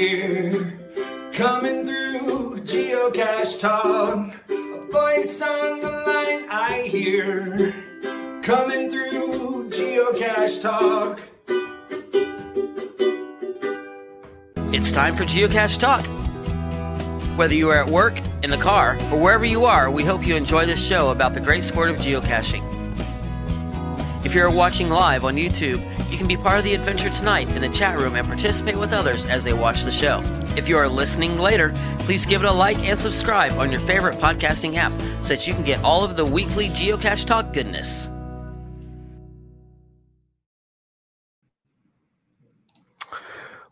clear. Coming through Geocache Talk. A voice on the line I hear. Coming through Geocache Talk. It's time for Geocache Talk. Whether you are at work, in the car, or wherever you are, we hope you enjoy this show about the great sport of geocaching. If you're watching live on YouTube, you can be part of the adventure tonight in the chat room and participate with others as they watch the show. If you are listening later, please give it a like and subscribe on your favorite podcasting app so that you can get all of the weekly Geocache Talk goodness.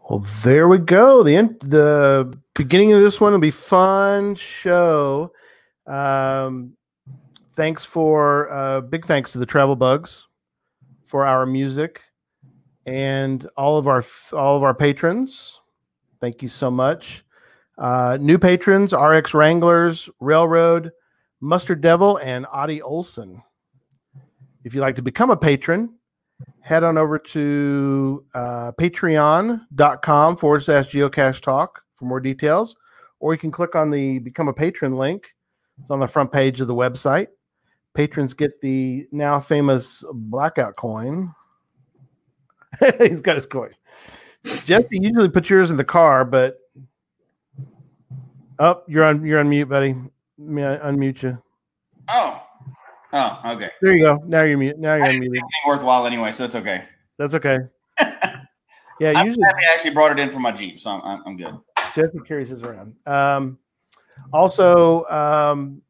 Well, there we go. The the beginning of this one will be fun show. Um, thanks for uh, big thanks to the Travel Bugs for our music and all of our all of our patrons. Thank you so much. Uh, new patrons: RX Wranglers, Railroad, Mustard Devil, and Audie Olson. If you'd like to become a patron, head on over to uh, patreon.com forward slash geocache talk for more details, or you can click on the become a patron link. It's on the front page of the website. Patrons get the now famous blackout coin. He's got his coin. Jesse usually puts yours in the car, but oh, you're on you're on mute, buddy. Let me unmute you. Oh, oh, okay. There you go. Now you're mute. Now you're I unmuted. worthwhile anyway, so it's okay. That's okay. Yeah, I'm usually I actually brought it in for my Jeep, so I'm, I'm, I'm good. Jesse carries his around. Um, also, um,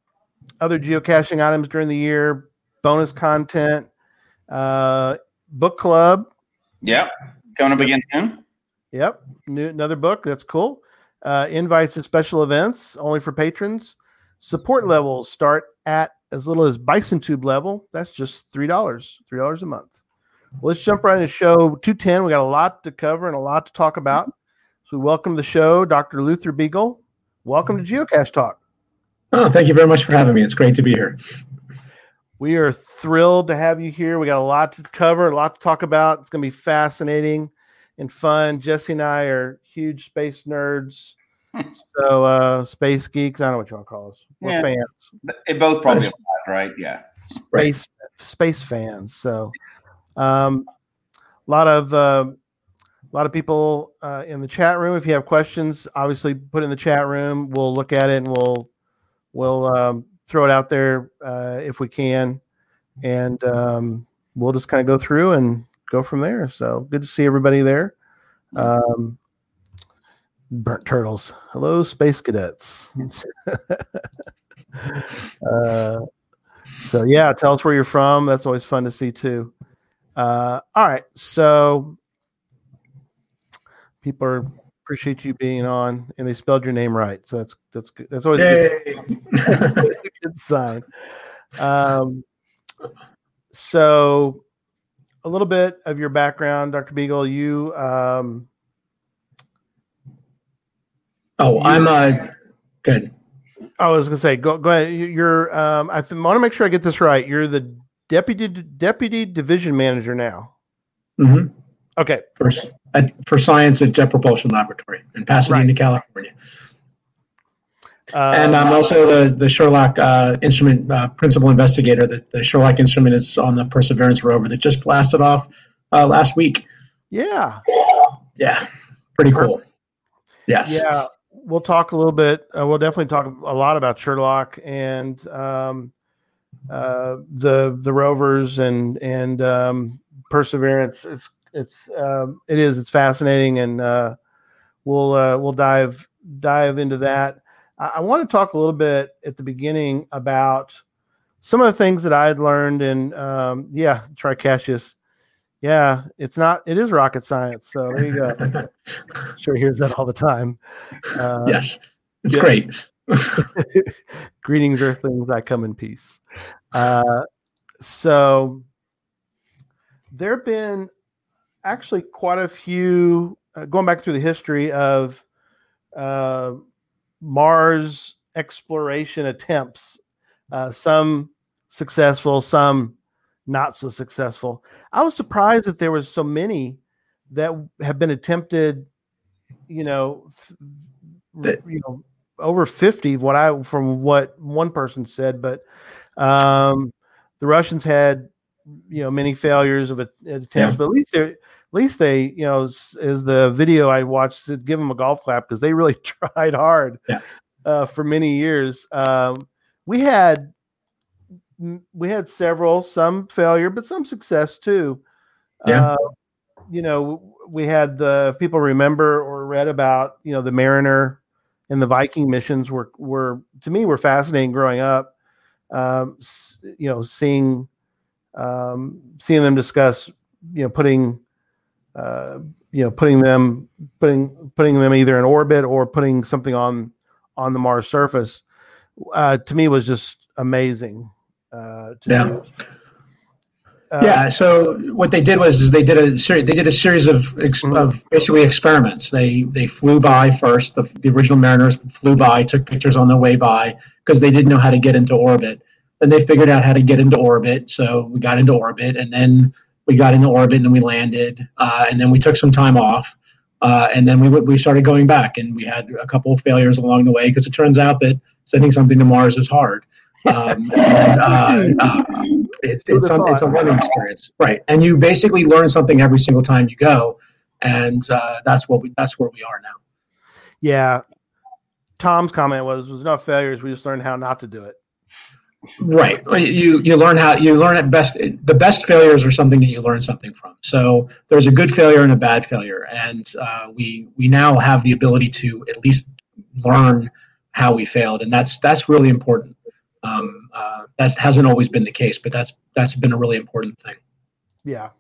other geocaching items during the year, bonus content, uh, book club. Yep. Coming up again soon. Yep, new, another book. That's cool. Uh, invites to special events only for patrons. Support levels start at as little as Bison Tube level. That's just three dollars, three dollars a month. Well, let's jump right into show two ten. We got a lot to cover and a lot to talk about. So, we welcome to the show, Dr. Luther Beegle. Welcome to Geocache Talk. Oh, thank you very much for having me. It's great to be here. We are thrilled to have you here. We got a lot to cover, a lot to talk about. It's going to be fascinating and fun. Jesse and I are huge space nerds. so, uh, space geeks. I don't know what you want to call us. We're Yeah. fans, It both probably applies, right? Yeah. space space fans. So, um, a lot of uh, a lot of people uh, in the chat room. If you have questions, obviously put in the chat room. We'll look at it and we'll we'll um, throw it out there uh, if we can, and um, we'll just kind of go through and go from there. So good to see everybody there. Um, burnt turtles. Hello, space cadets. uh, so yeah, tell us where you're from. That's always fun to see too. Uh, all right, so people are, appreciate you being on, and they spelled your name right. So that's that's good. That's always a good, that's always a good sign. Um, so a little bit of your background, Dr. Beegle. You um, Oh, I'm uh, good. I was gonna say, go go ahead. You- You're um, I want to make sure I get this right. You're the deputy deputy division manager now. hmm Okay, First, at, for science at Jet Propulsion Laboratory in Pasadena, California. um, and I'm also the, the Sherlock uh, instrument uh, principal investigator. The, the Sherlock instrument is on the Perseverance rover that just blasted off uh, last week. yeah, Yeah, pretty cool. Yes. yeah. We'll talk a little bit. Uh, we'll definitely talk a lot about Sherlock and um, uh, the the rovers and and um, Perseverance. It's it's um, it is it's fascinating, and uh, we'll uh, we'll dive dive into that. I, I want to talk a little bit at the beginning about some of the things that I had learned, and um, yeah, Tricassius. Yeah, it's not. It is rocket science. So there you go. sure hears that all the time. Uh, yes. It's yes. great. Greetings, Earthlings. I come in peace. Uh, so there have been actually quite a few uh, going back through the history of uh, Mars exploration attempts. Uh, some successful, some not so successful. I was surprised that there was so many that have been attempted you know, f- The- you know, over 50 what I from what one person said, but um the Russians had you know many failures of a- attempts, Yeah. but at least they at least they you know is, is the video I watched to give them a golf clap because they really tried hard Yeah. uh, for many years. Um, we had we had several, some failure, but some success too. Yeah. Uh, you know, we had the if people remember or read about, you know, the Mariner and the Viking missions were were to me were fascinating growing up. Um, you know, seeing um, seeing them discuss, you know, putting uh, you know, putting them putting putting them either in orbit or putting something on on the Mars surface, uh, to me was just amazing. Uh, to Yeah. do. Uh, yeah. So what they did was is they did a series. They did a series of ex- Mhm. of basically experiments. They they flew by first. The, the original Mariners flew by, took pictures on their way by because they didn't know how to get into orbit. Then they figured out how to get into orbit. So we got into orbit, and then we got into orbit, and then we landed, uh, and then we took some time off. Uh, and then we w- we started going back, and we had a couple of failures along the way because it turns out that sending something to Mars is hard. Um, and, uh, uh, it's Who'd it's have a, it's a learning experience, right? And you basically learn something every single time you go, and uh, that's what we that's where we are now. Yeah. Tom's comment was was no failures. We just learned how not to do it. Right. You you learn how you learn at best. The best failures are something that you learn something from. So there's a good failure and a bad failure, and uh, we we now have the ability to at least learn how we failed, and that's that's really important. Um, uh, that hasn't always been the case, but that's that's been a really important thing. Yeah.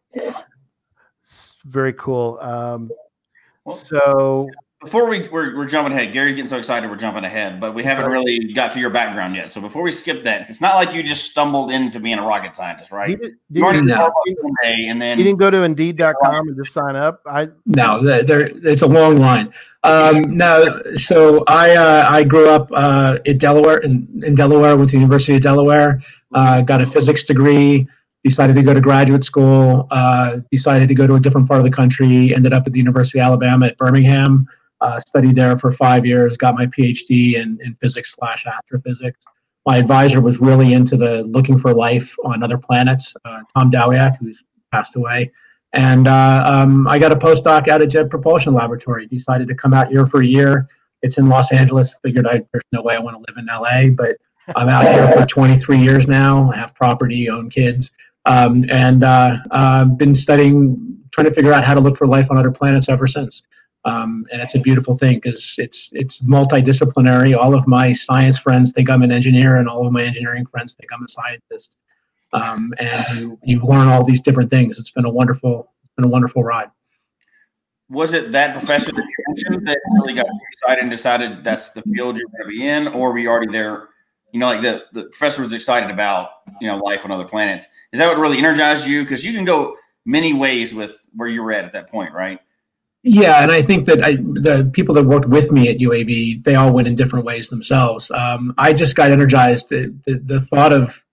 It's very cool. Um, so Before we we're, we're jumping ahead, Gary's getting so excited we're jumping ahead, but we haven't really got to your background yet. So before we skip that, it's not like you just stumbled into being a rocket scientist, he, right? did, You already No. know one day, and then he didn't go to Indeed.com and just sign up. I No, there, there it's a long line. Um, no, so I uh, I grew up uh, in Delaware in, in Delaware. Went to the University of Delaware. Uh, got a physics degree. Decided to go to graduate school. Uh, decided to go to a different part of the country. Ended up at the University of Alabama at Birmingham. Uh, studied there for five years. Got my PhD in, in physics slash astrophysics. My advisor was really into the looking for life on other planets. Uh, Tom Wdowiak, who's passed away. And uh, um, I got a postdoc out at Jet Propulsion Laboratory. Decided to come out here for a year. It's in Los Angeles. Figured I there's no way I want to live in LA, but I'm out here for 23 years now. I have property, own kids, um, and uh, uh, been studying, trying to figure out how to look for life on other planets ever since. Um, and it's a beautiful thing because it's it's multidisciplinary. All of my science friends think I'm an engineer, and all of my engineering friends think I'm a scientist um, and you you learn all these different things. It's been a wonderful it's been a wonderful ride. was it that professor that you mentioned that really got you excited and decided that's the field you're going to be in, or were you already there? You know, like the, the professor was excited about you know life on other planets. Is that what really energized you? Because you can go many ways with where you were at at that point, right? Yeah, and I think that I, the people that worked with me at UAB, they all went in different ways themselves. Um, I just got energized. The, the, the thought of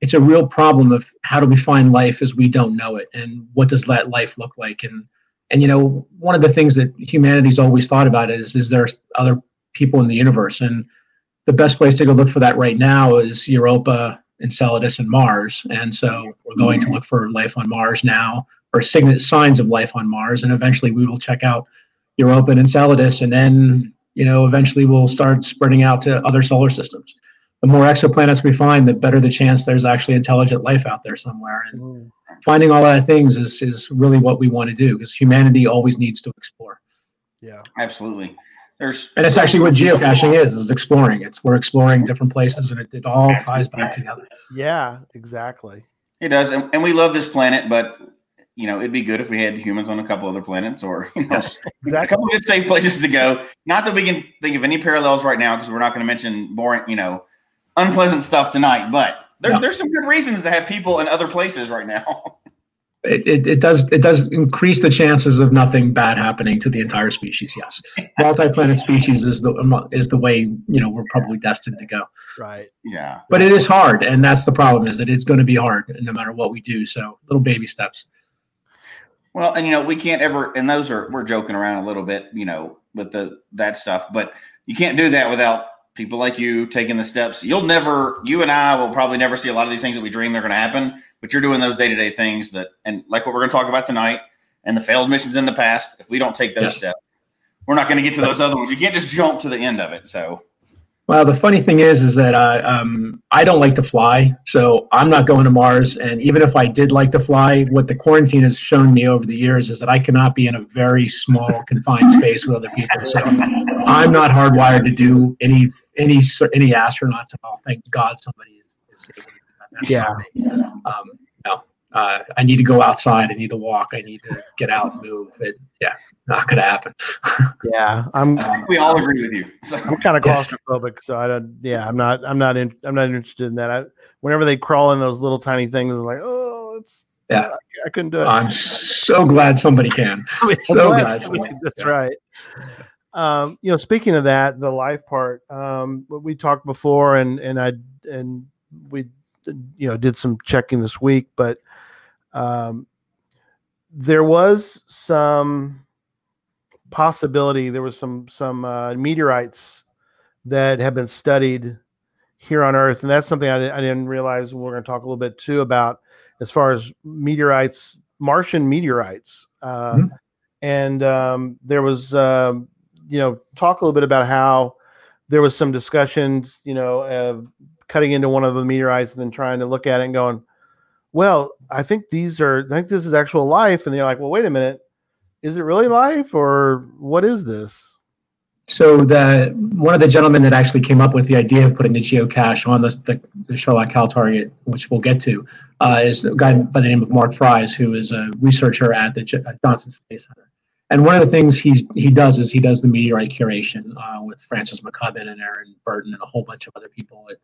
it's a real problem of how do we find life as we don't know it, and what does that life look like? And and you know, one of the things that humanity's always thought about is is there other people in the universe? And the best place to go look for that right now is Europa, Enceladus, and Mars. And so we're going to look for life on Mars now or sign- signs of life on Mars, and eventually we will check out Europa and Enceladus, and then you know eventually we'll start spreading out to other solar systems. The more exoplanets we find, the better the chance there's actually intelligent life out there somewhere. And mm. finding all that things is is really what we want to do because humanity always needs to explore. Yeah. Absolutely. There's And it's actually what geocaching is: is exploring. It's we're exploring different places, and it, it all ties back together. Yeah, exactly. It does, and, and we love this planet, but you know, it'd be good if we had humans on a couple other planets, or you know, Yes. a couple good safe places to go. Not that we can think of any parallels right now, because we're not going to mention boring, you know, unpleasant stuff tonight. But there, Yeah. there's some good reasons to have people in other places right now. It, it, it does it does increase the chances of nothing bad happening to the entire species. Yes, multi-planet species is the is the way you know we're probably destined to go. Right. yeah, But it is hard, and that's the problem is that it's going to be hard no matter what we do. So little baby steps. Well, and you know, we can't ever, and those are we're joking around a little bit, you know, with the that stuff, but you can't do that without people like you taking the steps. You'll never, you and I will probably never see a lot of these things that we dream they're going to happen, but you're doing those day to day things that, and like what we're going to talk about tonight, and the failed missions in the past. If we don't take those yes. steps, we're not going to get to those other ones. You can't just jump to the end of it. So well, the funny thing is, is that uh, um, I don't like to fly, so I'm not going to Mars. And even if I did like to fly, what the quarantine has shown me over the years is that I cannot be in a very small, confined space with other people. So I'm not hardwired to do any any any astronauts at all. Thank God somebody is, is able to do that. Yeah. Um, no, uh, I need to go outside. I need to walk. I need to get out and move. It, yeah, not going to happen. yeah, I'm. we all agree with you. So. I'm kind of claustrophobic, so I don't. Yeah, I'm not. I'm not. In, I'm not interested in that. I, whenever they crawl in those little tiny things, it's like, oh, it's. Yeah, I, I couldn't do it. I'm so glad somebody can. so glad. glad that's yeah. right. Um, you know, speaking of that, the life part, um, we talked before, and and I and we, you know, did some checking this week, but um, there was some possibility there was some some uh, meteorites that have been studied here on Earth, and that's something I, I didn't realize. We're going to talk a little bit too about as far as meteorites, Martian meteorites, uh, mm-hmm. and um, there was um, you know talk a little bit about how there was some discussions, you know, uh, cutting into one of the meteorites and then trying to look at it and going, well, I think these are, I think this is actual life. And they're like, well, wait a minute is it really life or what is this? So the one of the gentlemen that actually came up with the idea of putting the geocache on the, the, the Cal target, which we'll get to, uh, is a guy by the name of Mark Fries, who is a researcher at the J- Johnson Space Center. And one of the things he's he does is he does the meteorite curation uh, with Francis McCubbin and Aaron Burton and a whole bunch of other people at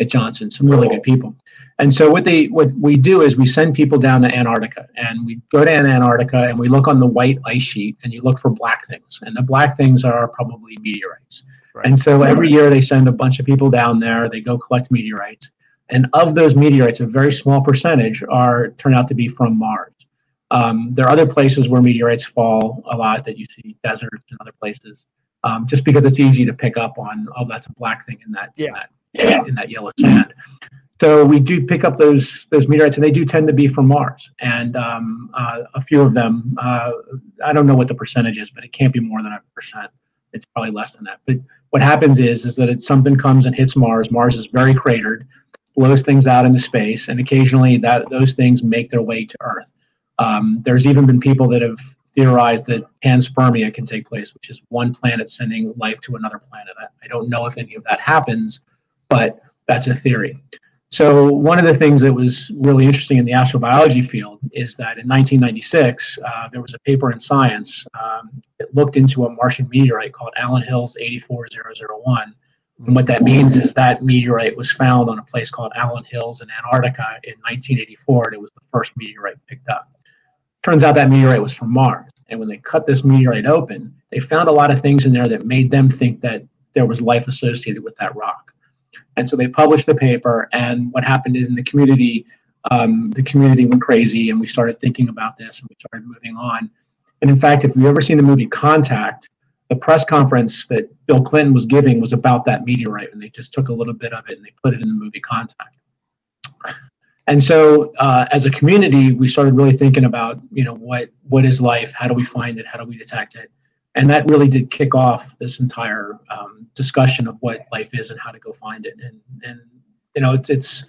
at Johnson, some really good people. And so what they what we do is we send people down to Antarctica and we go to Antarctica and we look on the white ice sheet and you look for black things. And the black things are probably meteorites. Right. And so every year they send a bunch of people down there, they go collect meteorites. And of those meteorites, a very small percentage are turn out to be from Mars. Um, there are other places where meteorites fall a lot that you see deserts and other places, um, just because it's easy to pick up on. Oh, that's a black thing in that. Yeah. In that in that yellow sand. So we do pick up those those meteorites, and they do tend to be from Mars. And um, uh, a few of them, uh, I don't know what the percentage is, but it can't be more than a percent. It's probably less than that. But what happens is is that it, something comes and hits Mars. Mars is very cratered, blows things out into space, and occasionally that those things make their way to Earth. Um, there's even been people that have theorized that panspermia can take place, which is one planet sending life to another planet. I, I don't know if any of that happens but that's a theory. So one of the things that was really interesting in the astrobiology field is that in 1996 uh, there was a paper in Science um, that looked into a Martian meteorite called Allan Hills 84001. And what that means is that meteorite was found on a place called Allan Hills in Antarctica in 1984, and it was the first meteorite picked up. Turns out that meteorite was from Mars. And when they cut this meteorite open, they found a lot of things in there that made them think that there was life associated with that rock. And so they published the paper, and what happened is in the community, um, the community went crazy, and we started thinking about this, and we started moving on. And in fact, if you've ever seen the movie Contact, the press conference that Bill Clinton was giving was about that meteorite, and they just took a little bit of it and they put it in the movie Contact. And so, uh, as a community, we started really thinking about, you know, what what is life? How do we find it? How do we detect it? And that really did kick off this entire um, discussion of what life is and how to go find it. And and you know, it's it's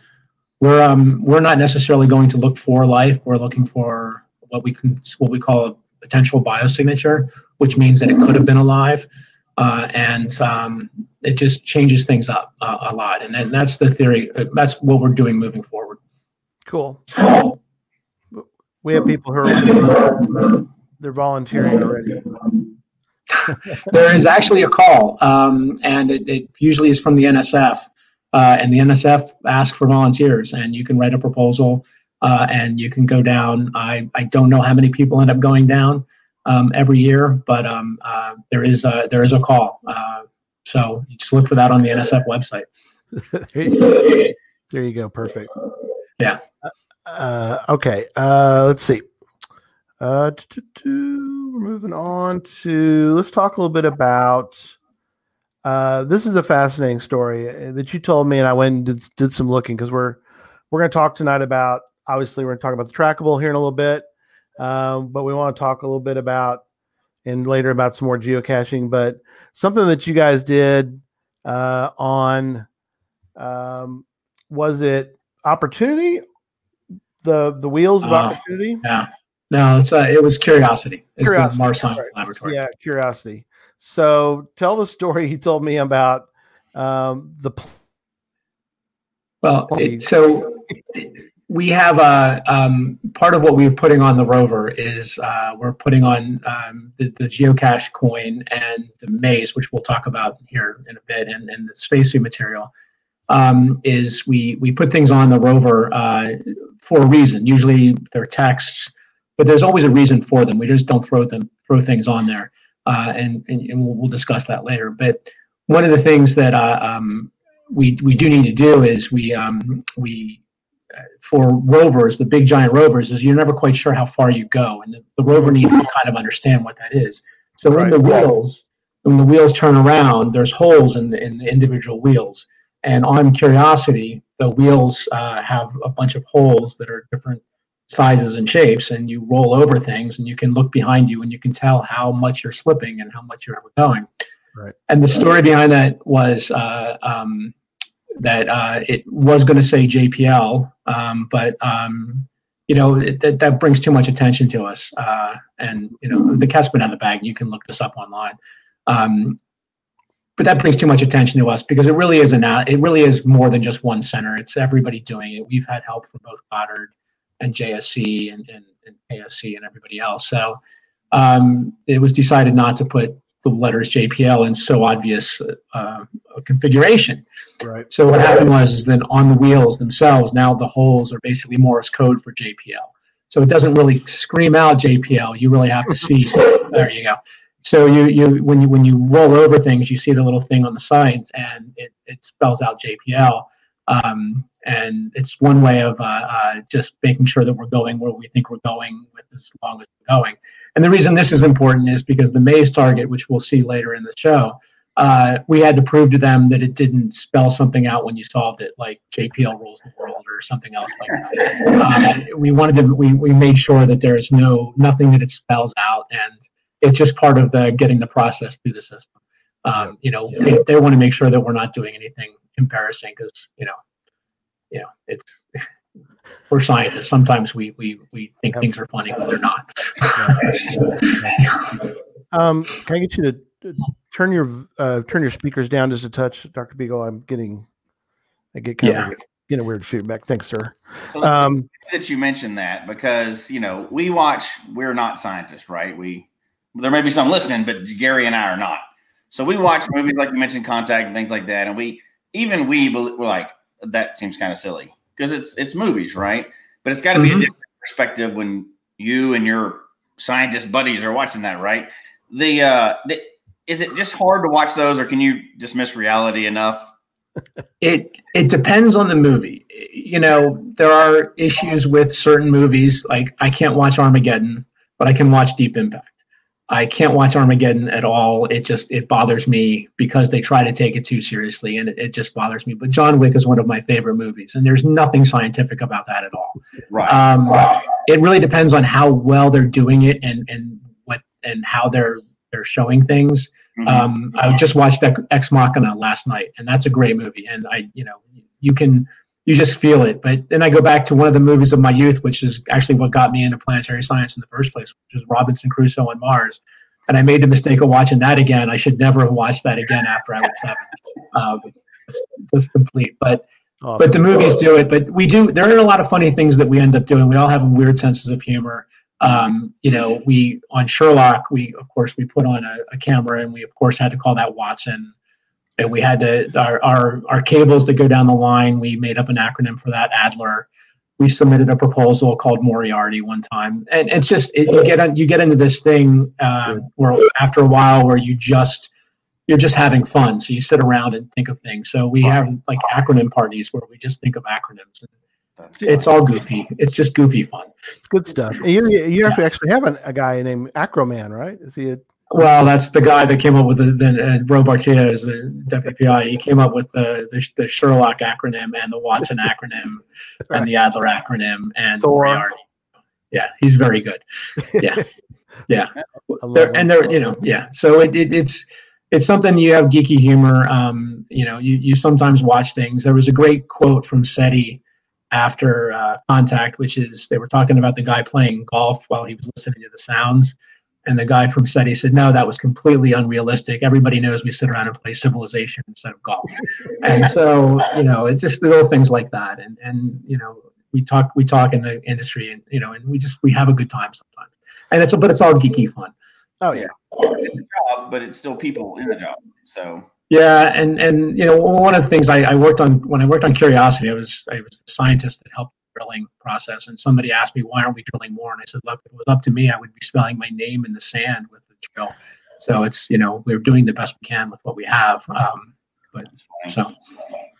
we're um we're not necessarily going to look for life. We're looking for what we can what we call a potential biosignature, which means that it could have been alive. Uh, and um, it just changes things up uh, a lot, and, and that's the theory. That's what we're doing moving forward. Cool. We have people who are they're volunteering already there is actually a call, um, and it, it, usually is from the NSF. Uh, and the NSF asks for volunteers, and you can write a proposal uh, and you can go down. I, I don't know how many people end up going down um, every year, but um, uh, there is a, there is a call. Uh, so you just look for that on the NSF website. there you go. Perfect. Yeah. Uh, okay. Uh, let's see. Uh, we're moving on to let's talk a little bit about. Uh, this is a fascinating story uh, that you told me, and I went and did, did some looking because we're we're going to talk tonight about. Obviously, we're going to talk about the trackable here in a little bit, um, but we want to talk a little bit about and later about some more geocaching. But something that you guys did uh, on um, was it opportunity the the wheels of uh, opportunity yeah no it's uh, it was curiosity it's curiosity. the Mars right. laboratory yeah curiosity so tell the story you told me about um, the well it, so we have a uh, um, part of what we're putting on the rover is uh, we're putting on um, the, the, geocache coin and the maze, which we'll talk about here in a bit, and, and the spacesuit material. Um, is we we put things on the rover uh, for a reason. Usually they're texts, but there's always a reason for them. We just don't throw them throw things on there, uh, and, and, and we'll, we'll, discuss that later. But one of the things that uh, um, we we do need to do is we um, we for rovers, the big giant rovers, is you're never quite sure how far you go, and the, the rover needs to kind of understand what that is. So right. in the wheels, when the wheels turn around, there's holes in the, in the individual wheels. And on Curiosity, the wheels uh, have a bunch of holes that are different sizes and shapes, and you roll over things, and you can look behind you, and you can tell how much you're slipping and how much you're ever going. Right. And the story behind that was uh, um, that uh, it was going to say JPL, um, but um, you know it, that, that brings too much attention to us. Uh, and you know the cat's been out of the bag. You can look this up online. Um, but that brings too much attention to us because it really is an it really is more than just one center. It's everybody doing it. We've had help from both Goddard and JSC and, and, and ASC and everybody else. So um, it was decided not to put the letters JPL in so obvious uh, configuration. Right. So what happened was is then on the wheels themselves, now the holes are basically Morse code for JPL. So it doesn't really scream out JPL. You really have to see. there you go. So you you when you when you roll over things, you see the little thing on the sides, and it, it spells out JPL. Um, and it's one way of uh, uh, just making sure that we're going where we think we're going with as long as we're going. And the reason this is important is because the maze target, which we'll see later in the show, uh, we had to prove to them that it didn't spell something out when you solved it, like JPL rules the world or something else like that. Uh, we wanted to, we, we made sure that there's no, nothing that it spells out. And it's just part of the getting the process through the system. Um, you know, they, they want to make sure that we're not doing anything embarrassing because, you know, you know, it's, we're scientists. Sometimes we we we think things are funny, but they're not. um, can I get you to turn your uh, turn your speakers down just a touch, Doctor Beegle? I'm getting I get kind yeah. of getting a weird feedback. Thanks, sir. So um, that you mentioned that because you know we watch. We're not scientists, right? We there may be some listening, but Gary and I are not. So we watch movies like you mentioned, Contact and things like that, and we even we we're like that seems kind of silly because it's it's movies, right? But it's got to mm-hmm. be a mm-hmm. different perspective when you and your scientist buddies are watching that, right? The uh, the, is it just hard to watch those, or can you dismiss reality enough? it it depends on the movie. You know, there are issues with certain movies. Like I can't watch Armageddon, but I can watch Deep Impact. I can't watch Armageddon at all. It just it bothers me because they try to take it too seriously, and it, it, just bothers me. But John Wick is one of my favorite movies, and there's nothing scientific about that at all. Right. Um, right. It really depends on how well they're doing it and and what and how they're they're showing things. Mm-hmm. Um, I just watched Ex Machina last night, and that's a great movie. And I, you know, you can you just feel it. But then I go back to one of the movies of my youth, which is actually what got me into planetary science in the first place, which is Robinson Crusoe on Mars. And I made the mistake of watching that again. I should never have watched that again after I was seven. Um, just complete. But awesome. but the movies do it. But we do. There are a lot of funny things that we end up doing. We all have weird senses of humor. Um, you know, we on Sherlock, we of course we put on a, a camera, and we of course had to call that Watson and we had to our, our our cables that go down the line. We made up an acronym for that, Adler. We submitted a proposal called Moriarty one time, and it's just it, you get you get into this thing uh, where after a while where you just you're just having fun. So you sit around and think of things. So we have like acronym parties where we just think of acronyms. It's all goofy. It's just goofy fun. It's good stuff. You you actually actually have an, a guy named Acroman, right? Is he? A, Well, that's the guy that came up with the, the uh, Ro Bhartia is the deputy PI. He came up with the, the the Sherlock acronym and the Watson acronym and the Adler acronym and Thor. Moriarty. Yeah, he's very good. Yeah, yeah. They're, and they're you know yeah. So it, it it's it's something you have geeky humor. Um, you know, you you sometimes watch things. There was a great quote from SETI after uh, contact, which is they were talking about the guy playing golf while he was listening to the sounds. And the guy from SETI said, no, that was completely unrealistic. Everybody knows we sit around and play civilization instead of golf. and so, you know, it's just little things like that. And, and, you know, we talk, we talk in the industry and, you know, and we just, we have a good time sometimes. And it's, but it's all geeky fun. oh yeah. It's a job, but it's still people in the job. So Yeah, and and you know one of the things I, I worked on when I worked on Curiosity, I was I was a scientist that helped the drilling process, and somebody asked me why aren't we drilling more, and I said, look, if it was up to me, I would be spelling my name in the sand with the drill. So it's you know we're doing the best we can with what we have. Um, it's funny. so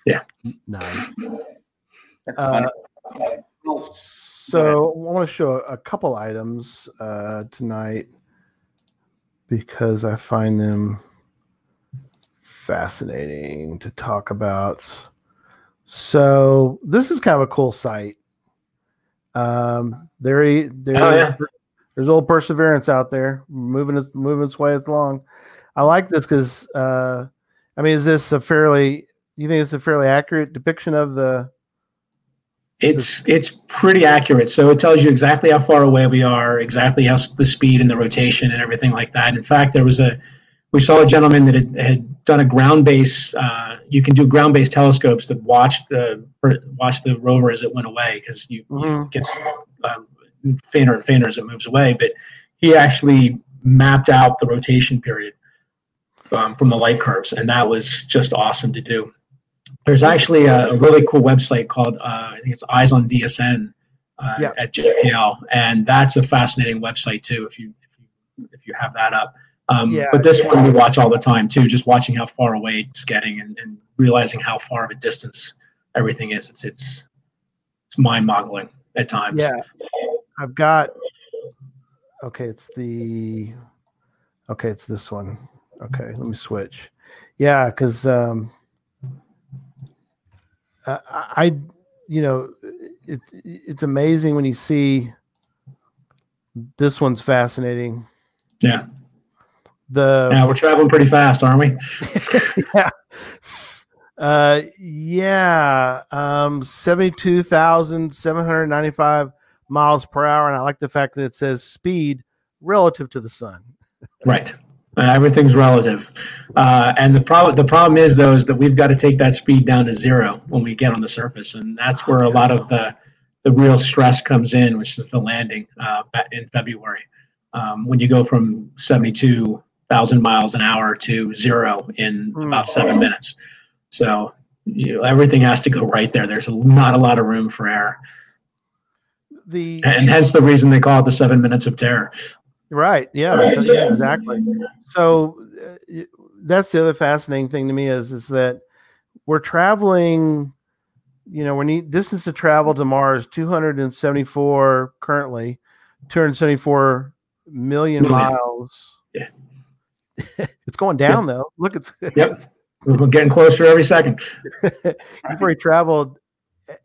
yeah Nice. Uh, So I want to show a couple items uh, tonight because I find them fascinating to talk about. So this is kind of a cool site. Um, there, there, Oh, yeah. there's old perseverance out there moving its moving its way along. I like this because uh, I mean, is this a fairly? You think it's a fairly accurate depiction of the? it's it's pretty accurate. So it tells you exactly how far away we are, exactly how the speed and the rotation and everything like that. In fact, there was a we saw a gentleman that had, had done a ground base. Uh, you can do ground based telescopes that watched the watch the rover as it went away because you, Mhm. it gets um, fainter and fainter as it moves away. But he actually mapped out the rotation period um, from the light curves, and that was just awesome to do. There's actually a, a really cool website called uh, I think it's Eyes on DSN uh, Yeah. at JPL, and that's a fascinating website too. If you if you if you have that up. Um, Yeah. but this one we watch all the time too, just watching how far away it's getting and, and realizing how far of a distance everything is. It's it's it's mind-boggling at times. Yeah, I've got. Okay, it's the. Okay, it's this one. Okay, let me switch. Yeah, because um, I, I, you know, it's it's amazing when you see. This one's fascinating. Yeah. The Now we're traveling pretty fast, aren't we? yeah. Uh, yeah. Um, 72,795 miles per hour. And I like the fact that it says speed relative to the sun. Right. Uh, everything's relative, uh, and the problem the problem is though is that we've got to take that speed down to zero when we get on the surface, and that's where a lot of the the real stress comes in, which is the landing uh, in February. Um, when you go from seventy two thousand miles an hour to zero in Hmm. about seven minutes, so you know, everything has to go right there. There's a, not a lot of room for error, The and hence the reason they call it the seven minutes of terror. right. Yeah. So, yeah, exactly. So uh, that's the other fascinating thing to me is, is that we're traveling, you know, we need distance to travel to Mars 274 currently, 274 million Million. miles. Yeah. it's going down though. Look, it's, Yep. We're getting closer every second. You've already traveled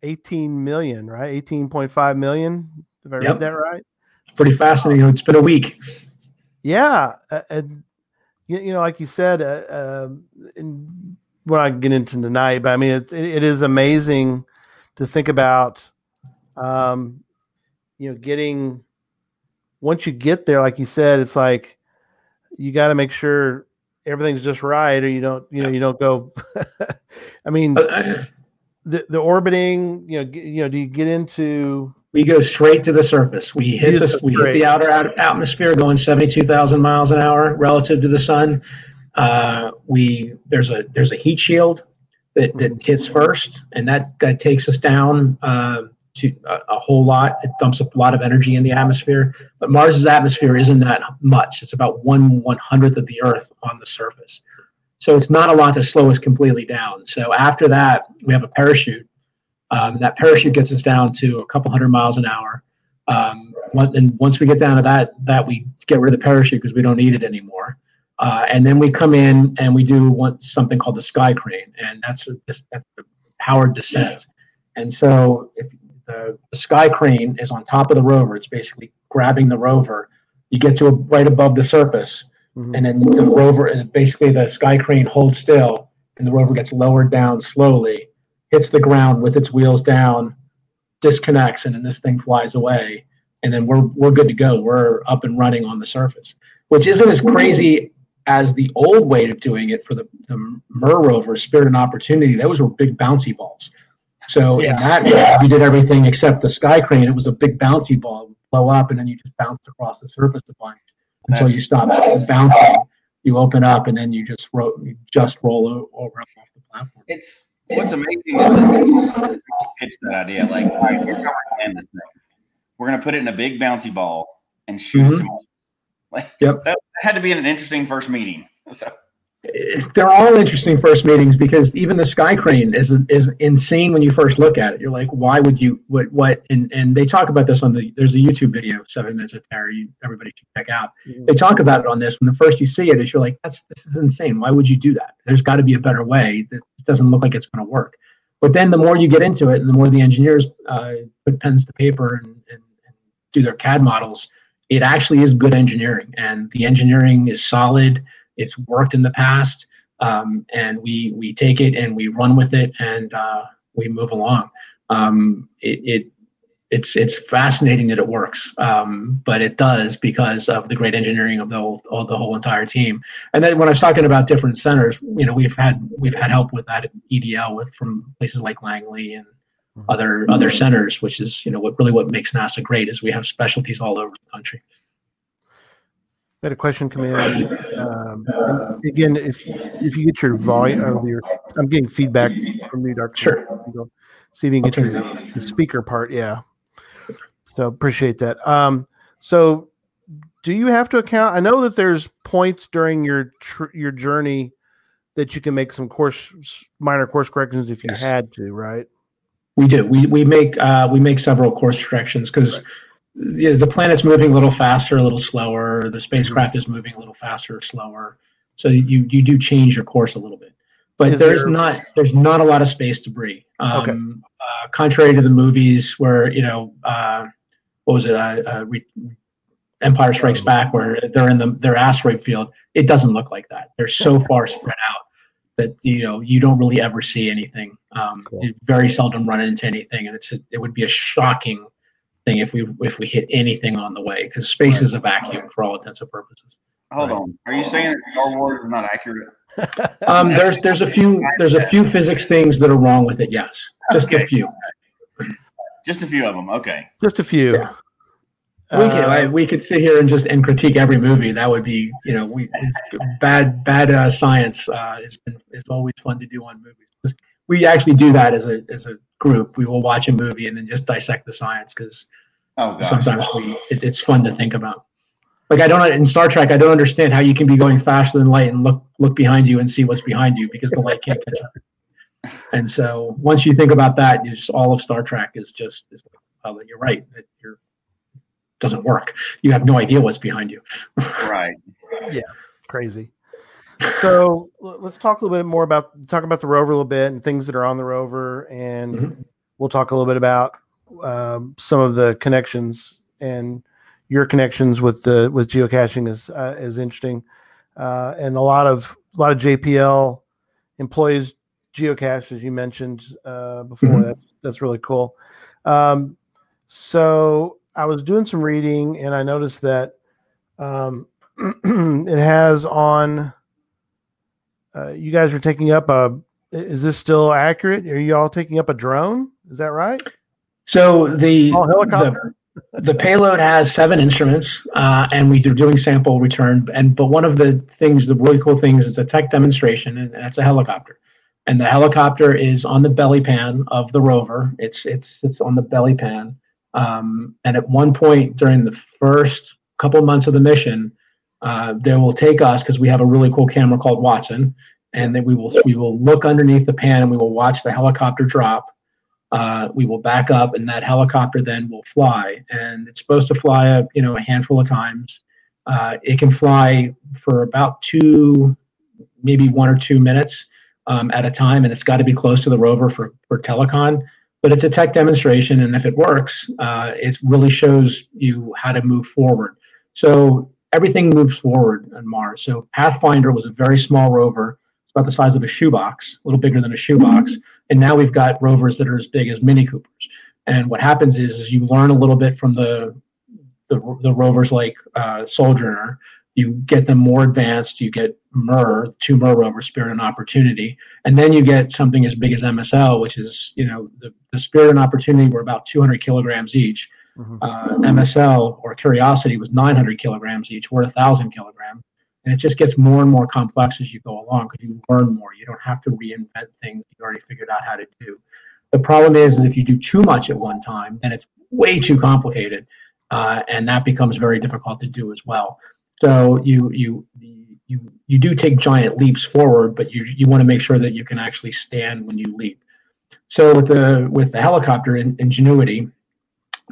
18 million, right? 18.5 million. Have I read that right? Pretty fascinating. It's been a week. Yeah. uh, And, you, you know, like you said, uh, and we're not getting into tonight, but I mean, it, it is amazing to think about, um, you know, getting, once you get there, like you said, it's like, you got to make sure everything's just right or you don't, you know, you don't go, I mean, Uh, the, the orbiting, you know, g- you know, do you get into we go straight to the surface. We hit the we hit the outer at- atmosphere going seventy two thousand miles an hour relative to the sun. Uh, we there's a there's a heat shield that, that hits first, and that that takes us down uh, to a, a whole lot. It dumps a lot of energy in the atmosphere. But Mars's atmosphere isn't that much. It's about one one hundredth of the Earth on the surface. So it's not a lot to slow us completely down. So after that, we have a parachute Um, that parachute gets us down to a couple hundred miles an hour. Um, and once we get down to that, that we get rid of the parachute because we don't need it anymore. Uh, and then we come in and we do something called the sky crane, and that's a, that's a powered descent. And so if the, the sky crane is on top of the rover, it's basically grabbing the rover. You get to a, right above the surface, Mhm. and then the rover, basically the sky crane holds still, and the rover gets lowered down slowly, hits the ground with its wheels down, disconnects, and then this thing flies away. And then we're we're good to go. We're up and running on the surface, which isn't as crazy as the old way of doing it for the, the Mer rover, Spirit and Opportunity. Those were big bouncy balls. So in that way, we did everything except the sky crane. It was a big bouncy ball, It would blow up, and then you just bounced across the surface a bunch until you stop bouncing. You open up, and then you just ro- you just roll over off the platform. It's what's amazing is that you pitch that idea. Like, all right, here's how we're this thing. We're gonna put it in a big bouncy ball and shoot it. Mhm. To Mars. Like, Yep. that had to be an interesting first meeting. So, They're all interesting first meetings because even the sky crane is is insane when you first look at it. You're like, why would you? What? What? And and they talk about this on the. There's a YouTube video, seven minutes of terror. You, everybody should check out. They talk about it on this. When the first you see it, is you're like, that's this is insane. Why would you do that? There's got to be a better way. This doesn't look like it's going to work. But then the more you get into it, and the more the engineers uh, put pens to paper and, and, and do their CAD models, it actually is good engineering, and the engineering is solid. It's worked in the past, um, and we we take it and we run with it, and uh, we move along. Um, it, it it's it's fascinating that it works, um, but it does because of the great engineering of the whole of the whole entire team. And then when I was talking about different centers, you know, we've had we've had help with that at EDL with from places like Langley and other other centers, which is you know what really what makes NASA great is we have specialties all over the country. Had a question come in. Um, and again, if if you get your volume of your, I'm getting feedback from you, Doctor. Sure. See if you can get your turn it on. the speaker part. Yeah. So appreciate that. Um, so do you have to account? I know that there's points during your tr- your journey that you can make some course minor course corrections if you Yes. had to, right? We do. We we make uh, we make several course corrections because you know, the planet's moving a little faster, a little slower. The spacecraft is moving a little faster or slower. So you you do change your course a little bit, but Is there's there- not there's not a lot of space debris. Um, Okay. uh, contrary to the movies where you know uh, what was it? Uh, uh, Re- Empire Strikes Back, where they're in the their asteroid field. It doesn't look like that. They're so far spread out that you know you don't really ever see anything. Um, Cool. You very seldom run into anything, and it's a, it would be a shocking thing if we if we hit anything on the way because space is a vacuum for all intents and purposes. hold Right. on. Are you saying that Star Wars is not accurate? Um, there's there's a few there's a few physics things that are wrong with it. Yes, just a few. Just a few of them. Okay. Just a few. Yeah. we could Uh, I, we could sit here and just and critique every movie. That would be you know we bad bad uh, science uh, has been is always fun to do on movies. We actually do that as a as a group. We will watch a movie and then just dissect the science because Oh gosh. sometimes we it, it's fun to think about. Like I don't in Star Trek, I don't understand how you can be going faster than light and look look behind you and see what's behind you because the light can't catch up. And so once you think about that, you just all of Star Trek is just is like, well, you're right. It you're, doesn't work. You have no idea what's behind you. Right. Yeah. Crazy. So let's talk a little bit more about talk about the rover a little bit and things that are on the rover, and Mhm. we'll talk a little bit about um, some of the connections and your connections with the with geocaching is uh, is interesting, uh, and a lot of a lot of JPL employees geocache as you mentioned uh, before. Mhm. That that's really cool. Um, so I was doing some reading and I noticed that um, it has on. Uh, you guys are taking up a. Is this still accurate? Are you all taking up a drone? Is that right? So the Oh, helicopter. the, the payload has seven instruments, uh, and we are doing sample return. And but one of the things, the really cool things, is a tech demonstration, and that's a helicopter. And the helicopter is on the belly pan of the rover. It's it's it's on the belly pan. Um, and at one point during the first couple months of the mission, uh, they will take us because we have a really cool camera called Watson, and then we will we will look underneath the pan and we will watch the helicopter drop Uh, we will back up, and that helicopter then will fly. And it's supposed to fly a you know a handful of times. Uh, it can fly for about two, maybe one or two minutes um, at a time, and it's got to be close to the rover for for telecon. But it's a tech demonstration, and if it works, uh, it really shows you how to move forward. So everything moves forward on Mars. So Pathfinder was a very small rover. It's about the size of a shoebox, a little bigger than a shoebox. And now we've got rovers that are as big as Mini Coopers. And what happens is, is you learn a little bit from the the, the rovers like uh, Sojourner. You get them more advanced. You get MER, two MER rovers, Spirit and Opportunity, and then you get something as big as MSL, which is you know the, the Spirit and Opportunity were about 200 kilograms each Mm-hmm. Uh, MSL or Curiosity was 900 kilograms each. We're 1,000 kilograms. And it just gets more and more complex as you go along because you learn more. You don't have to reinvent things you already figured out how to do. The problem is, is if you do too much at one time, then it's way too complicated, uh, and that becomes very difficult to do as well. So you you you you do take giant leaps forward, but you you want to make sure that you can actually stand when you leap. So with the with the helicopter in, Ingenuity,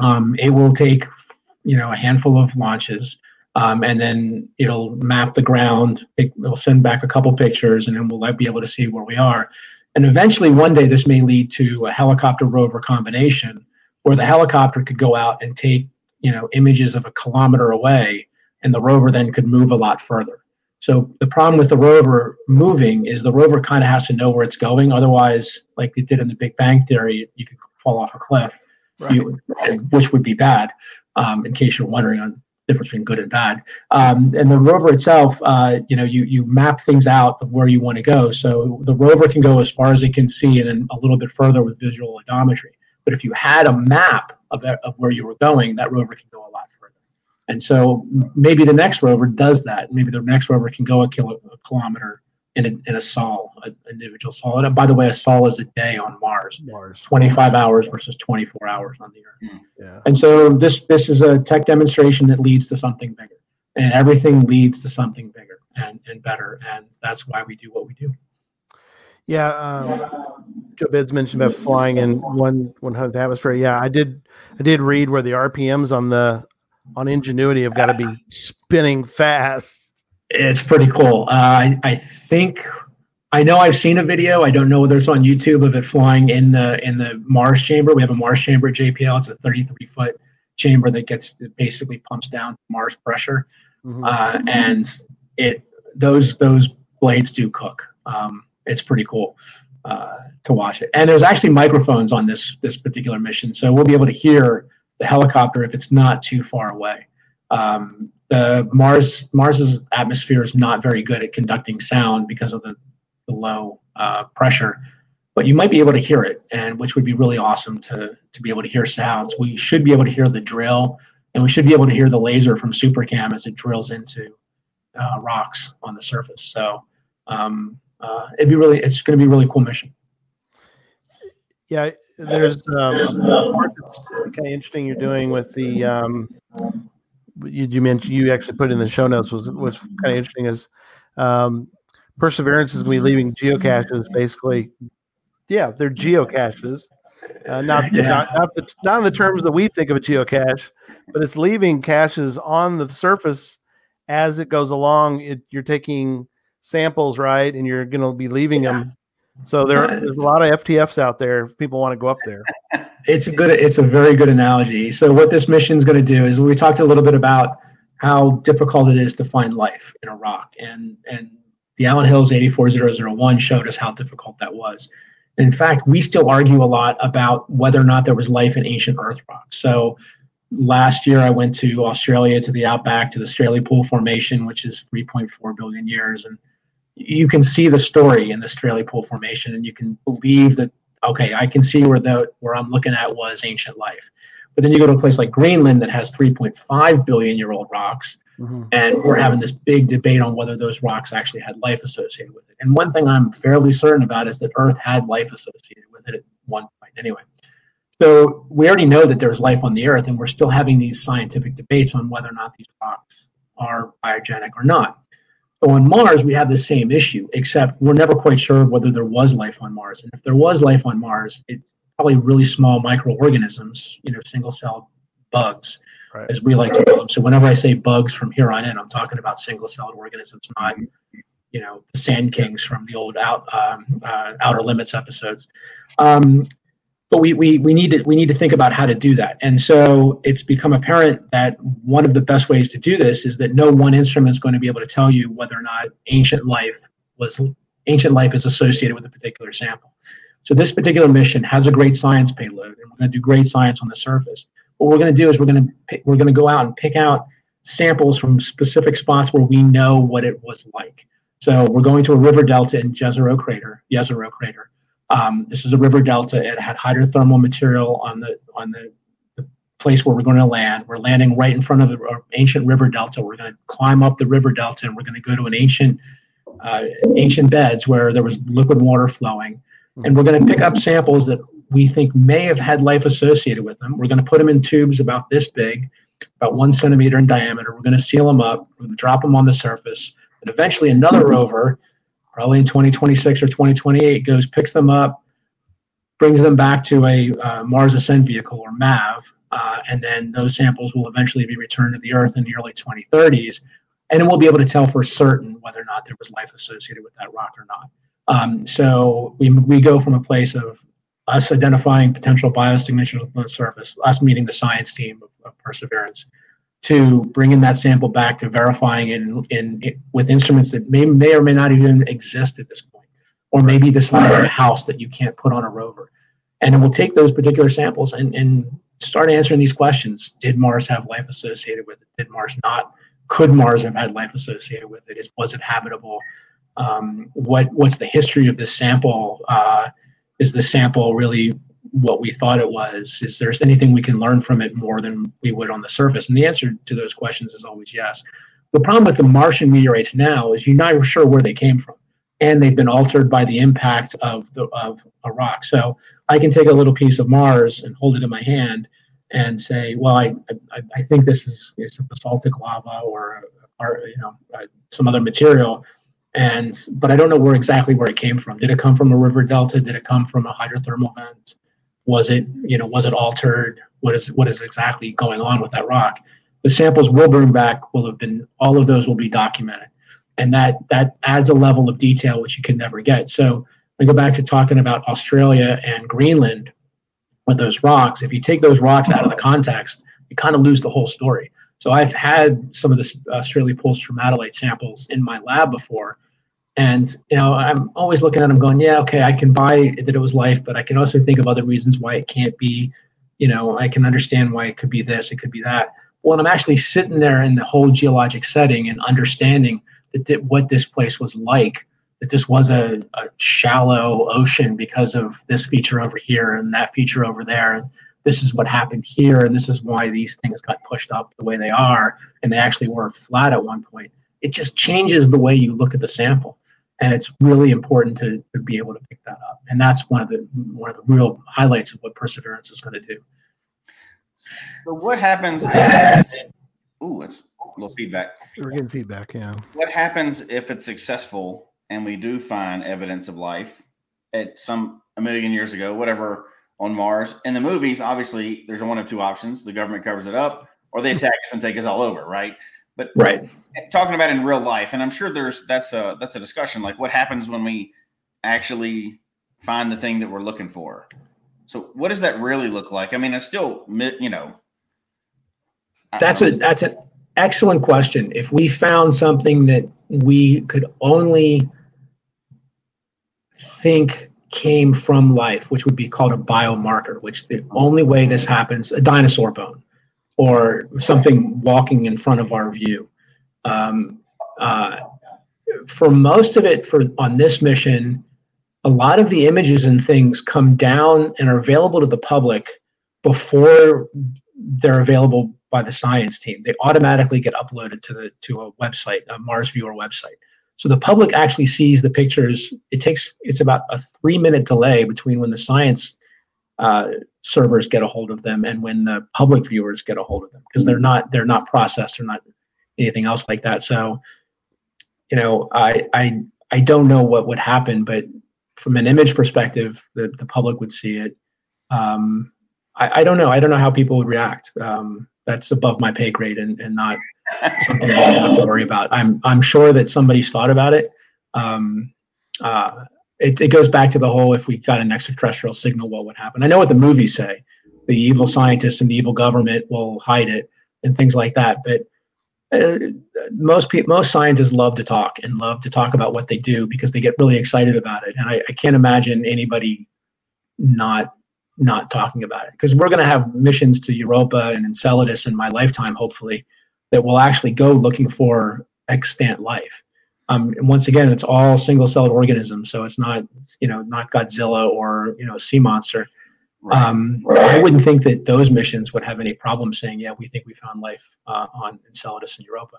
um, it will take, you know, a handful of launches, um, and then it'll map the ground. It, will send back a couple pictures, and then we'll be able to see where we are. And eventually, one day, this may lead to a helicopter rover combination, where the helicopter could go out and take, you know, images of a kilometer away, and the rover then could move a lot further. So the problem with the rover moving is the rover kind of has to know where it's going. Otherwise, like it did in the Big Bang Theory, you could fall off a cliff right. you, which would be bad. Um, in case you're wondering on difference between good and bad. Um, and the rover itself, uh, you know, you you map things out of where you want to go. So the rover can go as far as it can see, and then a little bit further with visual odometry. But if you had a map of, of where you were going, that rover can go a lot further. And so maybe the next rover does that. Maybe the next rover can go a, kilo, a kilometer in a, in a sol, an individual sol. And by the way, a sol is a day on Mars. Mars. 25 hours versus 24 hours on the Earth. Hmm. Yeah. And so this this is a tech demonstration that leads to something bigger. And everything leads to something bigger and, and better. And that's why we do what we do. Yeah, um, Joe Bids mentioned about flying in one one hundredth atmosphere. Yeah, I did. I did read where the RPMs on the on Ingenuity have got to be spinning fast it's pretty cool. Uh, I, I think I know I've seen a video. I don't know whether it's on YouTube of it flying in the in the Mars chamber. We have a Mars chamber at JPL. It's a 33 foot chamber that gets basically pumps down Mars pressure, mm-hmm. uh, and it those those blades do cook. Um, it's pretty cool uh, to watch it. And there's actually microphones on this this particular mission, so we'll be able to hear the helicopter if it's not too far away. Um, the Mars Mars's atmosphere is not very good at conducting sound because of the, the low uh, pressure, but you might be able to hear it, and which would be really awesome to to be able to hear sounds. We should be able to hear the drill, and we should be able to hear the laser from SuperCam as it drills into uh, rocks on the surface. So um, uh, it'd be really it's going to be a really cool mission. Yeah, there's um, kind of interesting you're doing with the um, you, you mentioned you actually put in the show notes was was kind of interesting is um, perseverance is going to be leaving geocaches basically. Yeah they're geocaches. Uh, not, yeah. not not the not in the terms that we think of a geocache but it's leaving caches on the surface as it goes along. It, you're taking samples right and you're going to be leaving yeah. them. So there, there's a lot of ftfs out there if people want to go up there it's a good it's a very good analogy. So what this mission is going to do is we talked a little bit about how difficult it is to find life in a rock and and the Allan Hills 84001 showed us how difficult that was. In fact we still argue a lot about whether or not there was life in ancient earth rocks. So last year i went to australia to the outback to the Strelley Pool formation which is 3.4 billion years and you can see the story in the Strelley Pool formation and you can believe that okay, I can see where the where I'm looking at was ancient life. But then you go to a place like Greenland that has 3.5 billion year old rocks, mm-hmm. and we're having this big debate on whether those rocks actually had life associated with it. And one thing I'm fairly certain about is that Earth had life associated with it at one point, anyway. So we already know that there's life on the Earth, and we're still having these scientific debates on whether or not these rocks are biogenic or not. So on Mars, we have the same issue, except we're never quite sure whether there was life on Mars. And if there was life on Mars, it probably really small microorganisms, you know, single cell bugs, Right. as we like to call them. So whenever I say bugs from here on in, I'm talking about single celled organisms, not you know the sand kings from the old out um, uh, outer limits episodes. Um, but we, we we need to we need to think about how to do that. And so it's become apparent that one of the best ways to do this is that no one instrument is going to be able to tell you whether or not ancient life was ancient life is associated with a particular sample. So this particular mission has a great science payload, and we're going to do great science on the surface. What we're going to do is we're going to we're going to go out and pick out samples from specific spots where we know what it was like. So we're going to a river delta in Jezero crater, Jezero crater. Um, this is a river delta. It had hydrothermal material on the on the, the place where we're going to land. We're landing right in front of the uh, ancient river delta. We're going to climb up the river delta, and we're going to go to an ancient uh, ancient beds where there was liquid water flowing, and we're going to pick up samples that we think may have had life associated with them. We're going to put them in tubes about this big, about one centimeter in diameter. We're going to seal them up. We're going to drop them on the surface, and eventually another rover probably in 2026 or 2028, goes, picks them up, brings them back to a uh, Mars Ascent vehicle or MAV, uh, and then those samples will eventually be returned to the Earth in the early 2030s. And then we'll be able to tell for certain whether or not there was life associated with that rock or not. Um, so we, we go from a place of us identifying potential biosignatures on the surface, us meeting the science team of, of Perseverance, to bringing that sample back to verifying it in, in, with instruments that may, may or may not even exist at this point, or maybe the size of a house that you can't put on a rover. And then we'll take those particular samples and, and start answering these questions. Did Mars have life associated with it? Did Mars not? Could Mars have had life associated with it? Was it habitable? Um, what what's the history of this sample? Uh, is the sample really what we thought it was? Is there anything we can learn from it more than we would on the surface? And the answer to those questions is always yes. The problem with the Martian meteorites now is you're not sure where they came from, and they've been altered by the impact of the of a rock. So I can take a little piece of Mars and hold it in my hand and say, well, I I, I think this is is basaltic lava or or you know uh, some other material and but I don't know where exactly where it came from. Did it come from a river delta? Did it come from a hydrothermal vent? Was it you know was it altered? What is what is exactly going on with that rock? The samples we'll bring back will have been all of those will be documented, and that that adds a level of detail which you can never get. So I go back to talking about Australia and Greenland with those rocks. If you take those rocks out of the context, you kind of lose the whole story. So I've had some of the uh, Strelley Pool stromatolite samples in my lab before, and you know, I'm always looking at them going, yeah, okay, I can buy that it was life, but I can also think of other reasons why it can't be. You know, I can understand why it could be this, it could be that. When I'm actually sitting there in the whole geologic setting and understanding that th- what this place was like, that this was a, a shallow ocean because of this feature over here and that feature over there, and this is what happened here, and this is why these things got pushed up the way they are, and they actually were flat at one point. It just changes the way you look at the sample and it's really important to, to be able to pick that up. And that's one of the one of the real highlights of what perseverance is going to do. So what happens ooh it's a little feedback. We're getting feedback yeah. What happens if it's successful and we do find evidence of life at some a million years ago whatever on mars? In the movies obviously there's one of two options. The government covers it up or they attack us and take us all over right but right. talking about in real life and i'm sure there's that's a that's a discussion like what happens when we actually find the thing that we're looking for? So what does that really look like? I mean it's still you know that's a that's an excellent question. If we found something that we could only think came from life which would be called a biomarker which the only way this happens a dinosaur bone or something walking in front of our view. Um, uh, for most of it, for on this mission, a lot of the images and things come down and are available to the public before they're available by the science team. They automatically get uploaded to the to a website, a Mars Viewer website. So the public actually sees the pictures. It takes it's about a three minute delay between when the science uh, servers get a hold of them and when the public viewers get a hold of them because they're not they're not processed or not anything else like that so you know i i i don't know what would happen but from an image perspective the, the public would see it um, I, I, don't know. I don't know how people would react. Um, that's above my pay grade and, and not something I have to worry about. I'm I'm sure that somebody's thought about it. Um, uh, it, it goes back to the whole if we got an extraterrestrial signal, what would happen? I know what the movies say. The evil scientists and the evil government will hide it and things like that. But uh, most people, most scientists love to talk and love to talk about what they do because they get really excited about it. And I, I can't imagine anybody not not talking about it because we're going to have missions to Europa and Enceladus in my lifetime, hopefully, that will actually go looking for extant life. Um, and once again, it's all single-celled organisms, so it's not you know not Godzilla or you know a sea monster. Right. Um, I wouldn't think that those missions would have any problem saying, "Yeah, we think we found life uh, on Enceladus and Europa,"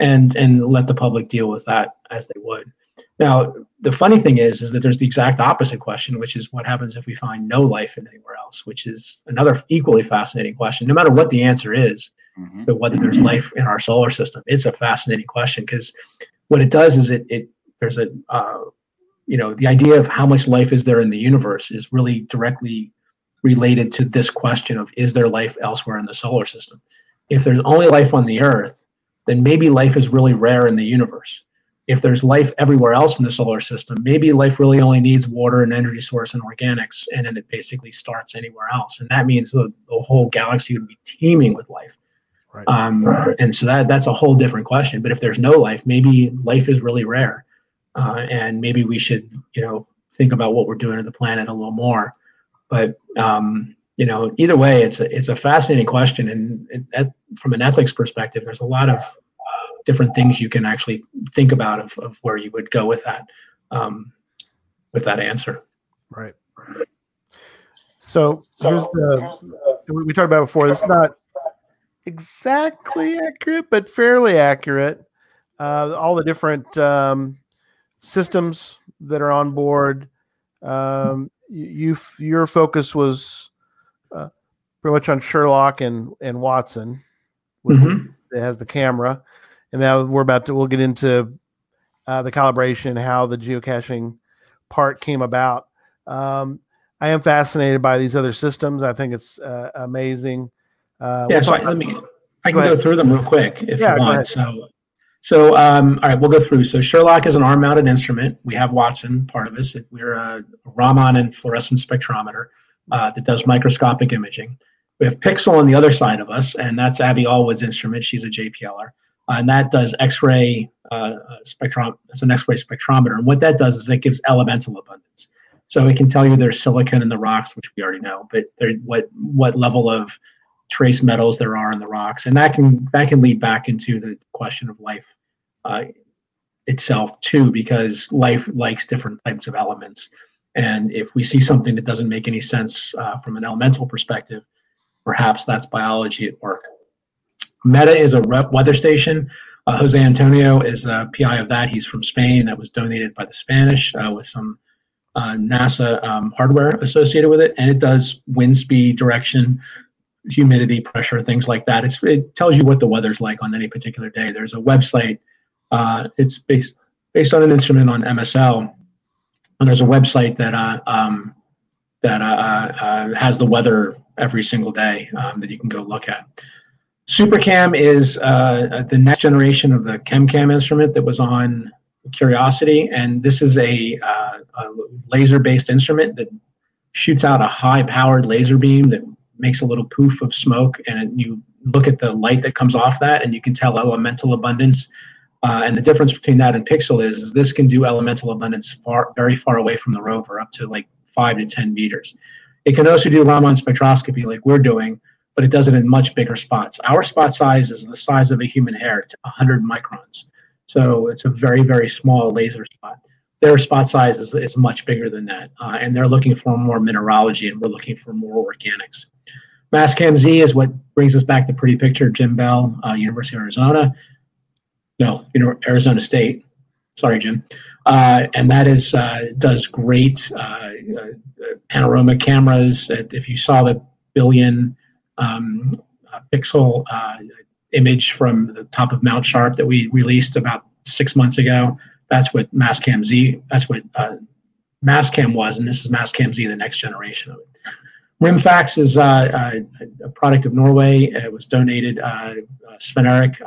and and let the public deal with that as they would. Now, the funny thing is, is that there's the exact opposite question, which is what happens if we find no life in anywhere else, which is another equally fascinating question. No matter what the answer is, mm-hmm. but whether there's life in our solar system, it's a fascinating question because what it does is it it there's a uh, you know the idea of how much life is there in the universe is really directly related to this question of is there life elsewhere in the solar system? If there's only life on the Earth, then maybe life is really rare in the universe. If there's life everywhere else in the solar system, maybe life really only needs water and energy source and organics, and then it basically starts anywhere else. And that means the, the whole galaxy would be teeming with life. Right. Um, and so that that's a whole different question. But if there's no life, maybe life is really rare, uh, and maybe we should, you know, think about what we're doing to the planet a little more. But um, you know, either way, it's a it's a fascinating question, and it, it, from an ethics perspective, there's a lot of uh, different things you can actually think about of, of where you would go with that um, with that answer. Right. So here's the we talked about before. It's not exactly accurate, but fairly accurate. Uh, all the different um, systems that are on board. Um, you your focus was uh, pretty much on SHERLOC and and Watson, which mm-hmm. has the camera, and now we're about to we'll get into uh, the calibration, how the geocaching part came about. Um, I am fascinated by these other systems. I think it's uh, amazing. Uh, yeah, so let me. I can go, go, through them real quick if yeah, you want. So so, um, all right, we'll go through. So, SHERLOC is an arm mounted instrument. We have Watson, part of us. We're a Raman and fluorescent spectrometer uh, that does microscopic imaging. We have PIXL on the other side of us, and that's Abby Allwood's instrument. She's a JPLer. Uh, and that does X-ray uh, spectrum. It's an X-ray spectrometer, and what that does is it gives elemental abundance. So it can tell you there's silicon in the rocks, which we already know, but what what level of trace metals there are in the rocks, and that can that can lead back into the question of life uh, itself too, because life likes different types of elements. And if we see something that doesn't make any sense uh, from an elemental perspective, perhaps that's biology at work. MEDA is a weather station. Uh, Jose Antonio is the PI of that. He's from Spain. That was donated by the Spanish uh, with some uh, NASA um, hardware associated with it, and it does wind speed, direction, humidity, pressure, things like that. It's, it tells you what the weather's like on any particular day. There's a website. Uh, it's based based on an instrument on MSL, and there's a website that uh, um, that uh, uh, has the weather every single day um, that you can go look at. SuperCam is uh, the next generation of the ChemCam instrument that was on Curiosity, and this is a, uh, a laser-based instrument that shoots out a high-powered laser beam that makes a little poof of smoke, and you look at the light that comes off that, and you can tell elemental abundance. Uh, and the difference between that and PIXL is, is this can do elemental abundance far, very far away from the rover, up to like five to ten meters. It can also do Raman spectroscopy like we're doing, but it does it in much bigger spots. Our spot size is the size of a human hair, 100 microns. So it's a very, very small laser spot. Their spot size is, is much bigger than that. Uh, and they're looking for more mineralogy, and we're looking for more organics. Mastcam Z is what brings us back to pretty picture. Jim Bell, uh, University of Arizona. No, you know, Arizona State. Sorry, Jim. Uh, and that is uh, does great uh, uh, panorama cameras. If you saw the billion um, pixel image from the top of Mount Sharp that we released about six months ago, that's what Mastcam Z. That's what Mastcam was, and this is Mastcam Z, the next generation of it. Rimfax is uh, a product of Norway. It was donated. Uh, Svein-Erik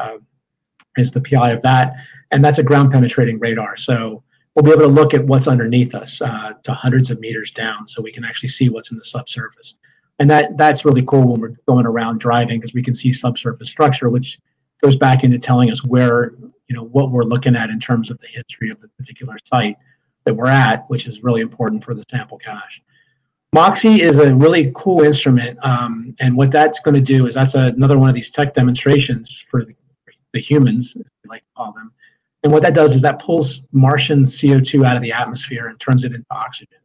is the PI of that, and that's a ground penetrating radar. So we'll be able to look at what's underneath us uh, to hundreds of meters down, so we can actually see what's in the subsurface. And that that's really cool when we're going around driving because we can see subsurface structure, which goes back into telling us where you know what we're looking at in terms of the history of the particular site that we're at, which is really important for the sample cache. Moxie is a really cool instrument, um, and what that's going to do is that's a, another one of these tech demonstrations for the, the humans, like to call them. And what that does is that pulls Martian CO2 out of the atmosphere and turns it into oxygen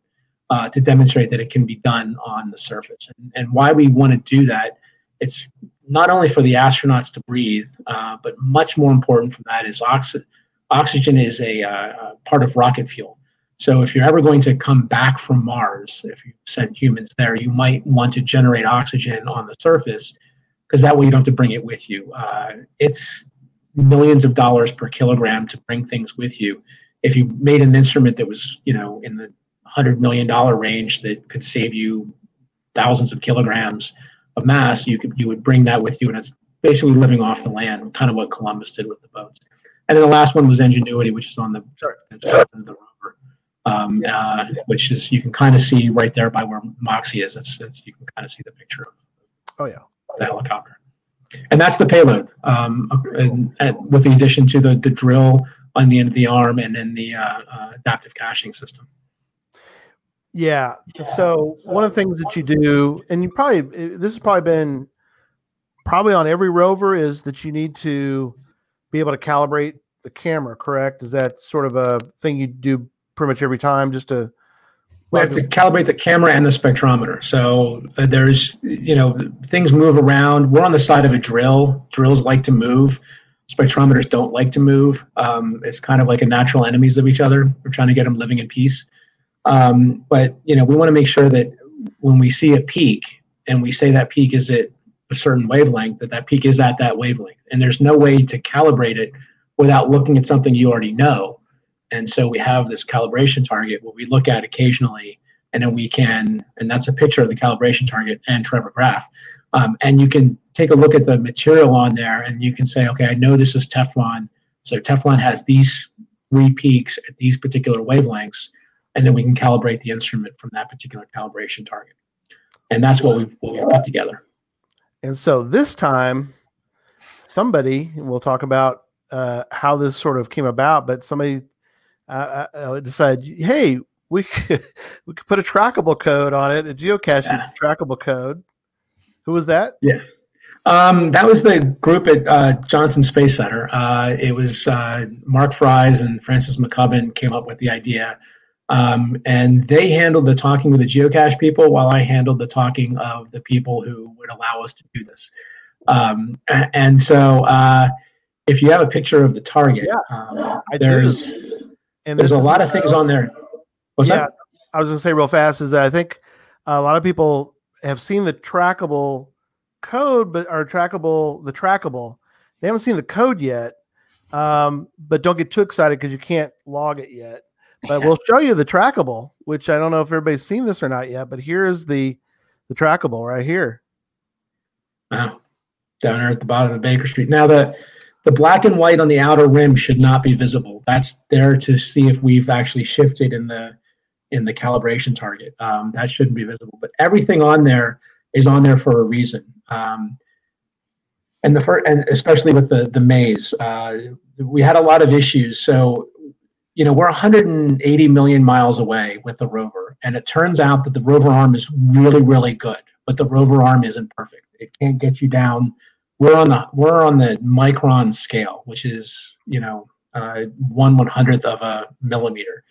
uh, to demonstrate that it can be done on the surface. And, and why we want to do that, it's not only for the astronauts to breathe, uh, but much more important from that is oxy- oxygen is a uh, part of rocket fuel. So if you're ever going to come back from Mars, if you send humans there, you might want to generate oxygen on the surface because that way you don't have to bring it with you. Uh, it's millions of dollars per kilogram to bring things with you. If you made an instrument that was, you know, in the hundred million dollar range that could save you thousands of kilograms of mass, you could you would bring that with you, and it's basically living off the land, kind of what Columbus did with the boats. And then the last one was Ingenuity, which is on the, sorry, the rover, um, uh, which is you can kind of see right there by where Moxie is. It's, it's you can kind of see the picture of. Oh yeah. The helicopter and that's the payload um, and, and with the addition to the, the drill on the end of the arm and then the uh, uh, adaptive caching system yeah so one of the things that you do and you probably this has probably been probably on every rover is that you need to be able to calibrate the camera correct is that sort of a thing you do pretty much every time just to we have to calibrate the camera and the spectrometer. So uh, there's, you know, things move around. We're on the side of a drill. Drills like to move. Spectrometers don't like to move. Um, it's kind of like a natural enemies of each other. We're trying to get them living in peace. Um, but you know, we want to make sure that when we see a peak and we say that peak is at a certain wavelength, that that peak is at that wavelength. And there's no way to calibrate it without looking at something you already know. And so we have this calibration target what we look at occasionally, and then we can, and that's a picture of the calibration target and Trevor Graff. Um, and you can take a look at the material on there and you can say, okay, I know this is Teflon. So Teflon has these three peaks at these particular wavelengths, and then we can calibrate the instrument from that particular calibration target. And that's what we've, what we've put together. And so this time, somebody, and we'll talk about uh, how this sort of came about, but somebody uh, I decided, hey, we could we could put a trackable code on it, a geocaching yeah. trackable code. Who was that? Yeah. Um, that was the group at uh, Johnson Space Center. Uh, it was uh, Marc Fries and Francis McCubbin came up with the idea. Um, and they handled the talking with the geocache people while I handled the talking of the people who would allow us to do this. Um, and so uh, if you have a picture of the target, yeah, um, there's do. And there's a lot of things on there. What's yeah, that? I was going to say real fast is that I think a lot of people have seen the trackable code, but are trackable the trackable. They haven't seen the code yet, um, but don't get too excited because you can't log it yet. But we'll show you the trackable, which I don't know if everybody's seen this or not yet. But here is the the trackable right here. Wow, down there at the bottom of Baker Street. Now the the black and white on the outer rim should not be visible. That's there to see if we've actually shifted in the in the calibration target. Um, that shouldn't be visible, but everything on there is on there for a reason. Um, and the first, and especially with the the maze, uh, we had a lot of issues. So, you know, we're 180 million miles away with the rover, and it turns out that the rover arm is really, really good, but the rover arm isn't perfect. It can't get you down we're on the we're on the micron scale, which is you know uh, one one hundredth of a millimeter.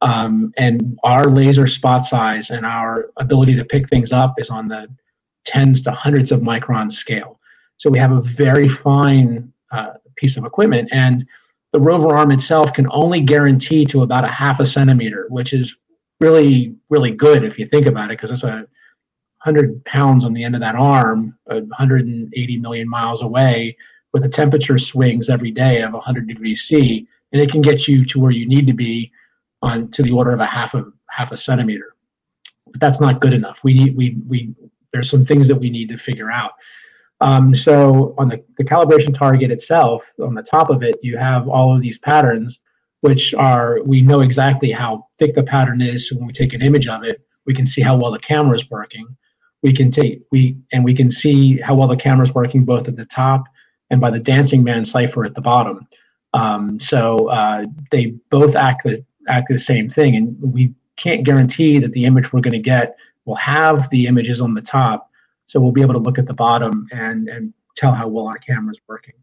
Um, and our laser spot size and our ability to pick things up is on the tens to hundreds of micron scale. So we have a very fine uh, piece of equipment, and the rover arm itself can only guarantee to about a half a centimeter, which is really really good if you think about it, because it's a 100 pounds on the end of that arm, 180 million miles away, with the temperature swings every day of 100 degrees C, and it can get you to where you need to be on to the order of a half a half a centimeter. but that's not good enough. We need we we there's some things that we need to figure out. Um, so on the, the calibration target itself, on the top of it, you have all of these patterns, which are we know exactly how thick the pattern is. So when we take an image of it, we can see how well the camera is working. We can take we and we can see how well the camera is working both at the top and by the dancing man cipher at the bottom. Um, so uh, they both act the act the same thing, and we can't guarantee that the image we're going to get will have the images on the top. So we'll be able to look at the bottom and and tell how well our camera is working.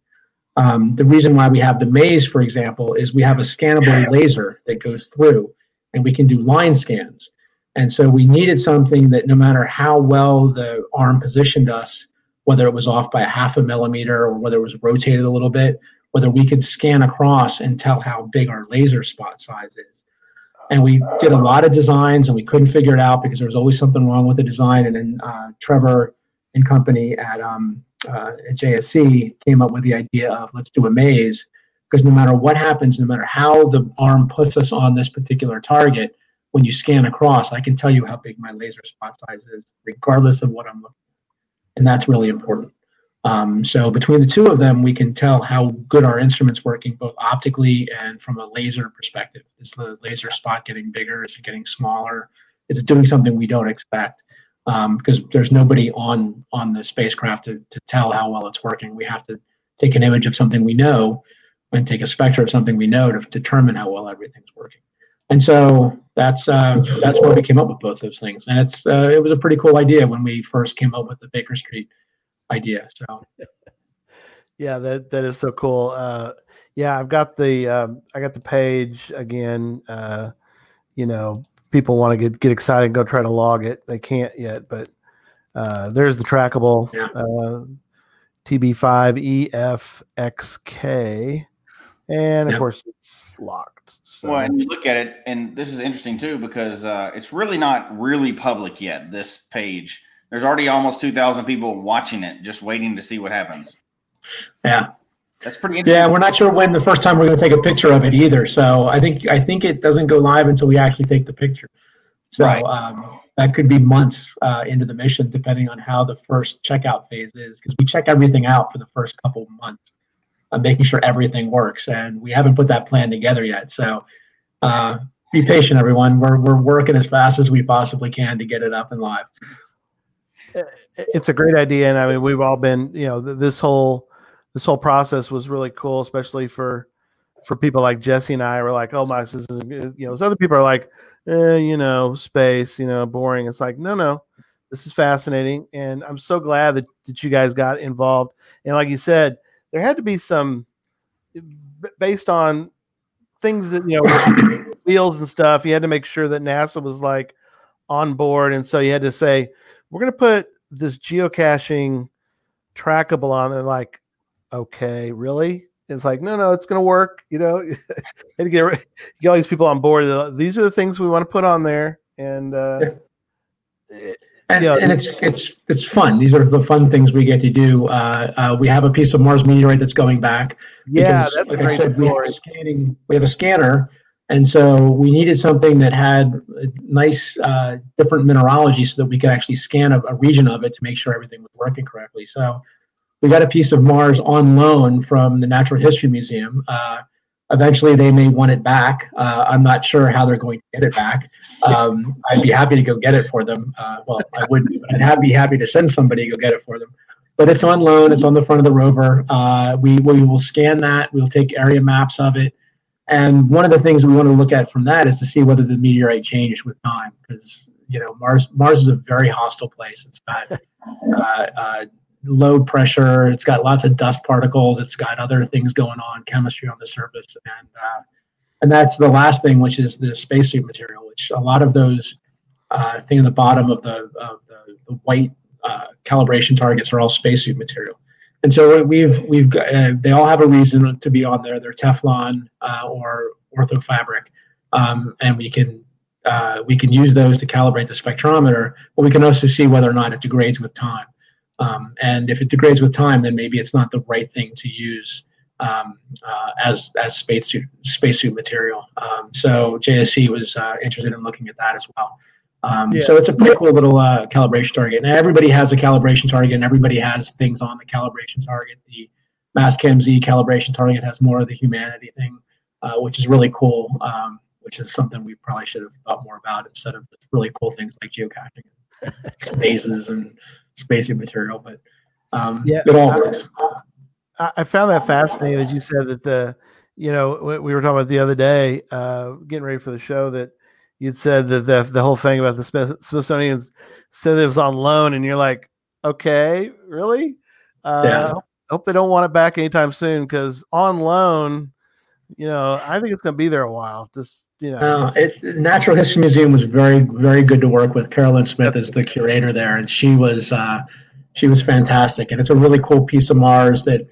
Um, the reason why we have the maze, for example, is we have a scannable laser that goes through, and we can do line scans. And so we needed something that no matter how well the arm positioned us, whether it was off by a half a millimeter or whether it was rotated a little bit, whether we could scan across and tell how big our laser spot size is. And we did a lot of designs and we couldn't figure it out because there was always something wrong with the design. And then uh, Trevor and company at, um, uh, at JSC came up with the idea of let's do a maze because no matter what happens, no matter how the arm puts us on this particular target, when you scan across, I can tell you how big my laser spot size is, regardless of what I'm looking at. And that's really important. Um, so between the two of them, we can tell how good our instrument's working, both optically and from a laser perspective. Is the laser spot getting bigger? Is it getting smaller? Is it doing something we don't expect? Um, because there's nobody on on the spacecraft to, to tell how well it's working. We have to take an image of something we know and take a spectra of something we know to determine how well everything's working. And so that's uh, that's where we came up with both those things. And it's uh, it was a pretty cool idea when we first came up with the Baker Street idea. So yeah, that that is so cool. Uh, yeah, I've got the um, I got the page again. Uh, you know, people want to get get excited and go try to log it. They can't yet, but uh, there's the trackable yeah. uh, TB5EFXK, and of course it's locked. So. Well, and you look at it, and this is interesting too because uh, it's really not really public yet. This page, there's already almost two thousand people watching it, just waiting to see what happens. Yeah, that's pretty interesting. Yeah, we're not sure when the first time we're going to take a picture of it either. So I think I think it doesn't go live until we actually take the picture. So right. um, that could be months uh, into the mission, depending on how the first checkout phase is, because we check everything out for the first couple of months uh, making sure everything works. And we haven't put that plan together yet. So uh, be patient, everyone. We're, we're working as fast as we possibly can to get it up and live. It's a great idea. And I mean, we've all been, you know, this whole, this whole process was really cool, especially for, for people like Jesse and I were like, oh my, this is, you know, other people are like, eh, you know, space, you know, boring. It's like, no, no, this is fascinating. And I'm so glad that, that you guys got involved. And like you said, there had to be some based on things that you know wheels and stuff. You had to make sure that NASA was like on board, and so you had to say we're going to put this geocaching trackable on. And like, okay, really? It's like, no, no, it's going to work. You know, and get, get all these people on board. These are the things we want to put on there, and uh, it, and, yeah. and it's it's it's fun. These are the fun things we get to do. Uh, uh, we have a piece of Mars meteorite that's going back. Yeah, because, like I said, we have, scanning, we have a scanner, and so we needed something that had nice uh, different mineralogy so that we could actually scan a, a, region of it to make sure everything was working correctly. So we got a piece of Mars on loan from the Natural History Museum. Uh, eventually, they may want it back. Uh, I'm not sure how they're going to get it back. Um, I'd be happy to go get it for them. Uh, well, I wouldn't, but I'd be happy to send somebody to go get it for them. But it's on loan. It's on the front of the rover. Uh, we we will scan that. We'll take area maps of it. And one of the things we want to look at from that is to see whether the meteorite changed with time, because you know Mars Mars is a very hostile place. It's got uh, uh, low pressure. It's got lots of dust particles. It's got other things going on, chemistry on the surface, and uh, and that's the last thing, which is the spacesuit material, which a lot of those uh, thing in the bottom of the of the, the white uh, calibration targets are all spacesuit material. And so we've we've got, uh, they all have a reason to be on there. They're Teflon uh, or orthofabric, um, and we can uh, we can use those to calibrate the spectrometer. But we can also see whether or not it degrades with time. Um, and if it degrades with time, then maybe it's not the right thing to use um, uh, as as spacesuit spacesuit material. Um, so JSC was uh, interested in looking at that as well. Um, yeah. So it's a pretty cool little uh, calibration target. And everybody has a calibration target, and everybody has things on the calibration target. The Mastcam Z calibration target has more of the humanity thing, uh, which is really cool. Um, which is something we probably should have thought more about instead of really cool things like geocaching, spaces, and spacing material. But um, yeah, it all works. I, I found that fascinating that you said that the, you know, we were talking about the other day, uh, getting ready for the show that you'd said that the, the whole thing about the Smithsonian said it was on loan, and you're like, okay, really? Uh, yeah. Hope they don't want it back anytime soon because on loan, you know, I think it's going to be there a while. Just you know, uh, it, Natural History Museum was very, very good to work with. Carolyn Smith is the curator there, and she was uh, she was fantastic. And it's a really cool piece of Mars that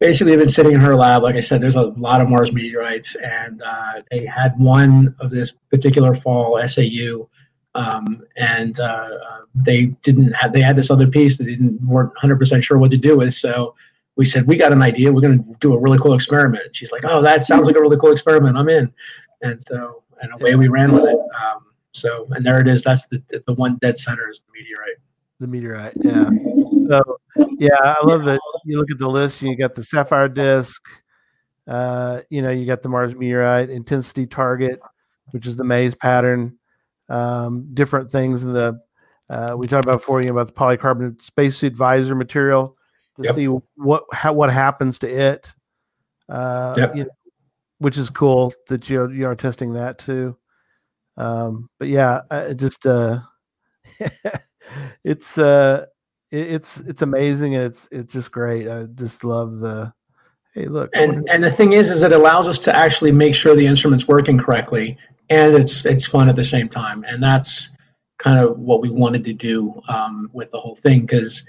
basically been sitting in her lab. Like I said, there's a lot of Mars meteorites, and uh, they had one of this particular fall SAU, um, and uh, they didn't have. They had this other piece that didn't weren't 100 percent sure what to do with. So we said we got an idea. We're going to do a really cool experiment. And she's like, "Oh, that sounds like a really cool experiment. I'm in." And so, and away we ran with it. Um, so, and there it is. That's the the one dead center is the meteorite. The meteorite, yeah. So, yeah, I love that. You look at the list. You got the sapphire disk. Uh, you know, you got the Mars meteorite intensity target, which is the maze pattern. Um, different things in the uh, we talked about before you know, about the polycarbonate spacesuit visor material to yep. see what how, what happens to it. Uh, yep. you know, which is cool that you you are testing that too. Um, but yeah, I just uh, it's uh, it's it's amazing. It's it's just great. I just love the hey look. And and the thing is, is it allows us to actually make sure the instrument's working correctly, and it's it's fun at the same time, and that's kind of what we wanted to do um, with the whole thing because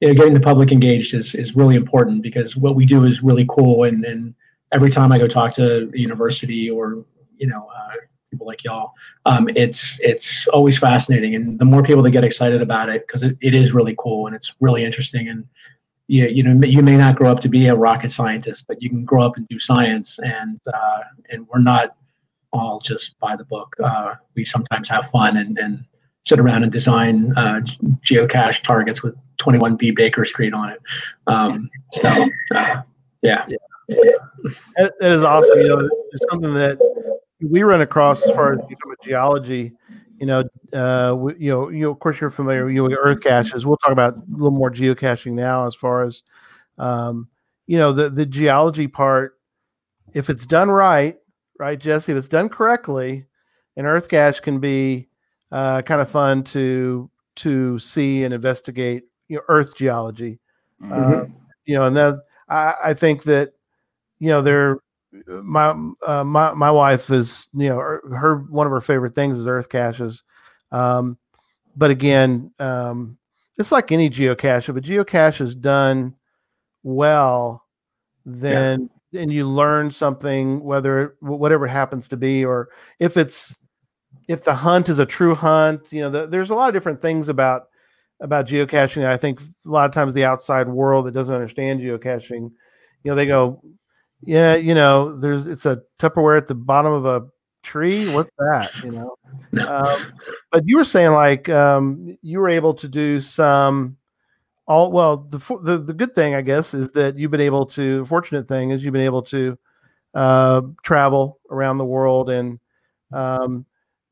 you know getting the public engaged is is really important because what we do is really cool and and every time I go talk to a university or you know uh, people like y'all, um, it's it's always fascinating, and the more people that get excited about it because it, it is really cool and it's really interesting and you, you know you may not grow up to be a rocket scientist, but you can grow up and do science, and uh, and we're not all just by the book. Uh, we sometimes have fun and and sit around and design uh, geocache targets with 21B Baker Street on it. Um, so uh, yeah. yeah that is awesome. You know, there's something that we run across as far as geology. You know, uh, you know, you know, of course, you're familiar you know, with earth caches. We'll talk about a little more geocaching now, as far as, um, you know, the the geology part. If it's done right, right, Jesse, if it's done correctly, an earth cache can be uh, kind of fun to to see and investigate. You know, earth geology. Mm-hmm. Uh, you know, and then I, I think that you know, they're my uh, my my wife is you know her, one of her favorite things is earth caches, um, but again, um, it's like any geocache. If a geocache is done well, then yeah. and you learn something, whether whatever it happens to be, or if it's if the hunt is a true hunt, you know, the, there's a lot of different things about about geocaching. I think a lot of times the outside world that doesn't understand geocaching, you know, they go, yeah, you know, there's it's a Tupperware at the bottom of a tree. What's that? You know, um, but you were saying like um, you were able to do some. All well, the, the the good thing I guess is that you've been able to. Fortunate thing is you've been able to uh, travel around the world, and um,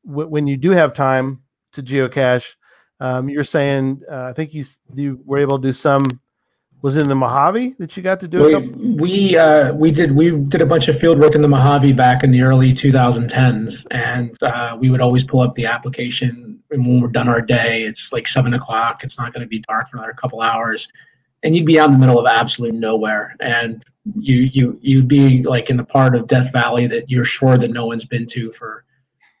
w- when you do have time to geocache, um, you're saying uh, I think you you were able to do some was in the Mojave that you got to do? We we, uh, we did we did a bunch of field work in the Mojave back in the early 2010s, and uh, we would always pull up the application. And when we're done our day, it's like seven o'clock. It's not going to be dark for another couple hours, and you'd be out in the middle of absolute nowhere, and you you you'd be like in the part of Death Valley that you're sure that no one's been to for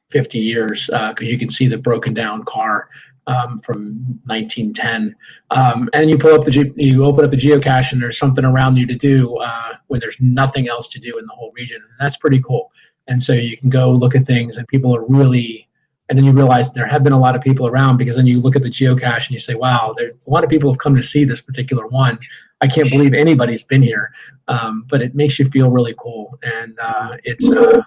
50 years because uh, you can see the broken down car um, from 1910. Um, and you pull up the you open up the geocache, and there's something around you to do uh, when there's nothing else to do in the whole region, and that's pretty cool. And so you can go look at things, and people are really. And then you realize there have been a lot of people around because then you look at the geocache and you say, "Wow, there a lot of people have come to see this particular one." I can't believe anybody's been here, um, but it makes you feel really cool, and uh, it's uh,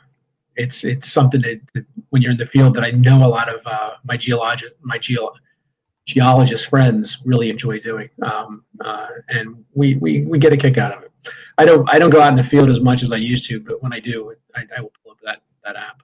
it's it's something that, that, when you're in the field that I know a lot of uh, my geologist my geo geologist friends really enjoy doing, um, uh, and we, we we get a kick out of it. I don't I don't go out in the field as much as I used to, but when I do, I, I will pull up that that app.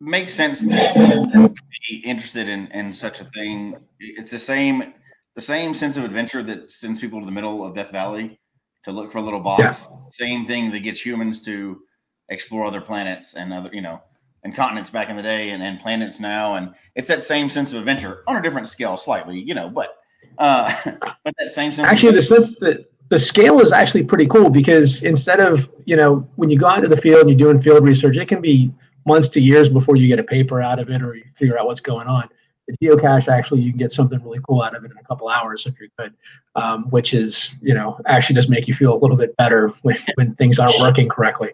makes sense that you be interested in in such a thing. It's the same the same sense of adventure that sends people to the middle of Death Valley to look for a little box. Yeah. Same thing that gets humans to explore other planets and other you know and continents back in the day and, and planets now. And it's that same sense of adventure on a different scale slightly you know but uh but that same sense actually the sense that the scale is actually pretty cool because instead of you know when you go out into the field and you're doing field research it can be months to years before you get a paper out of it or you figure out what's going on. The geocache actually you can get something really cool out of it in a couple hours if you're good um, which is you know actually does make you feel a little bit better when, when things aren't working correctly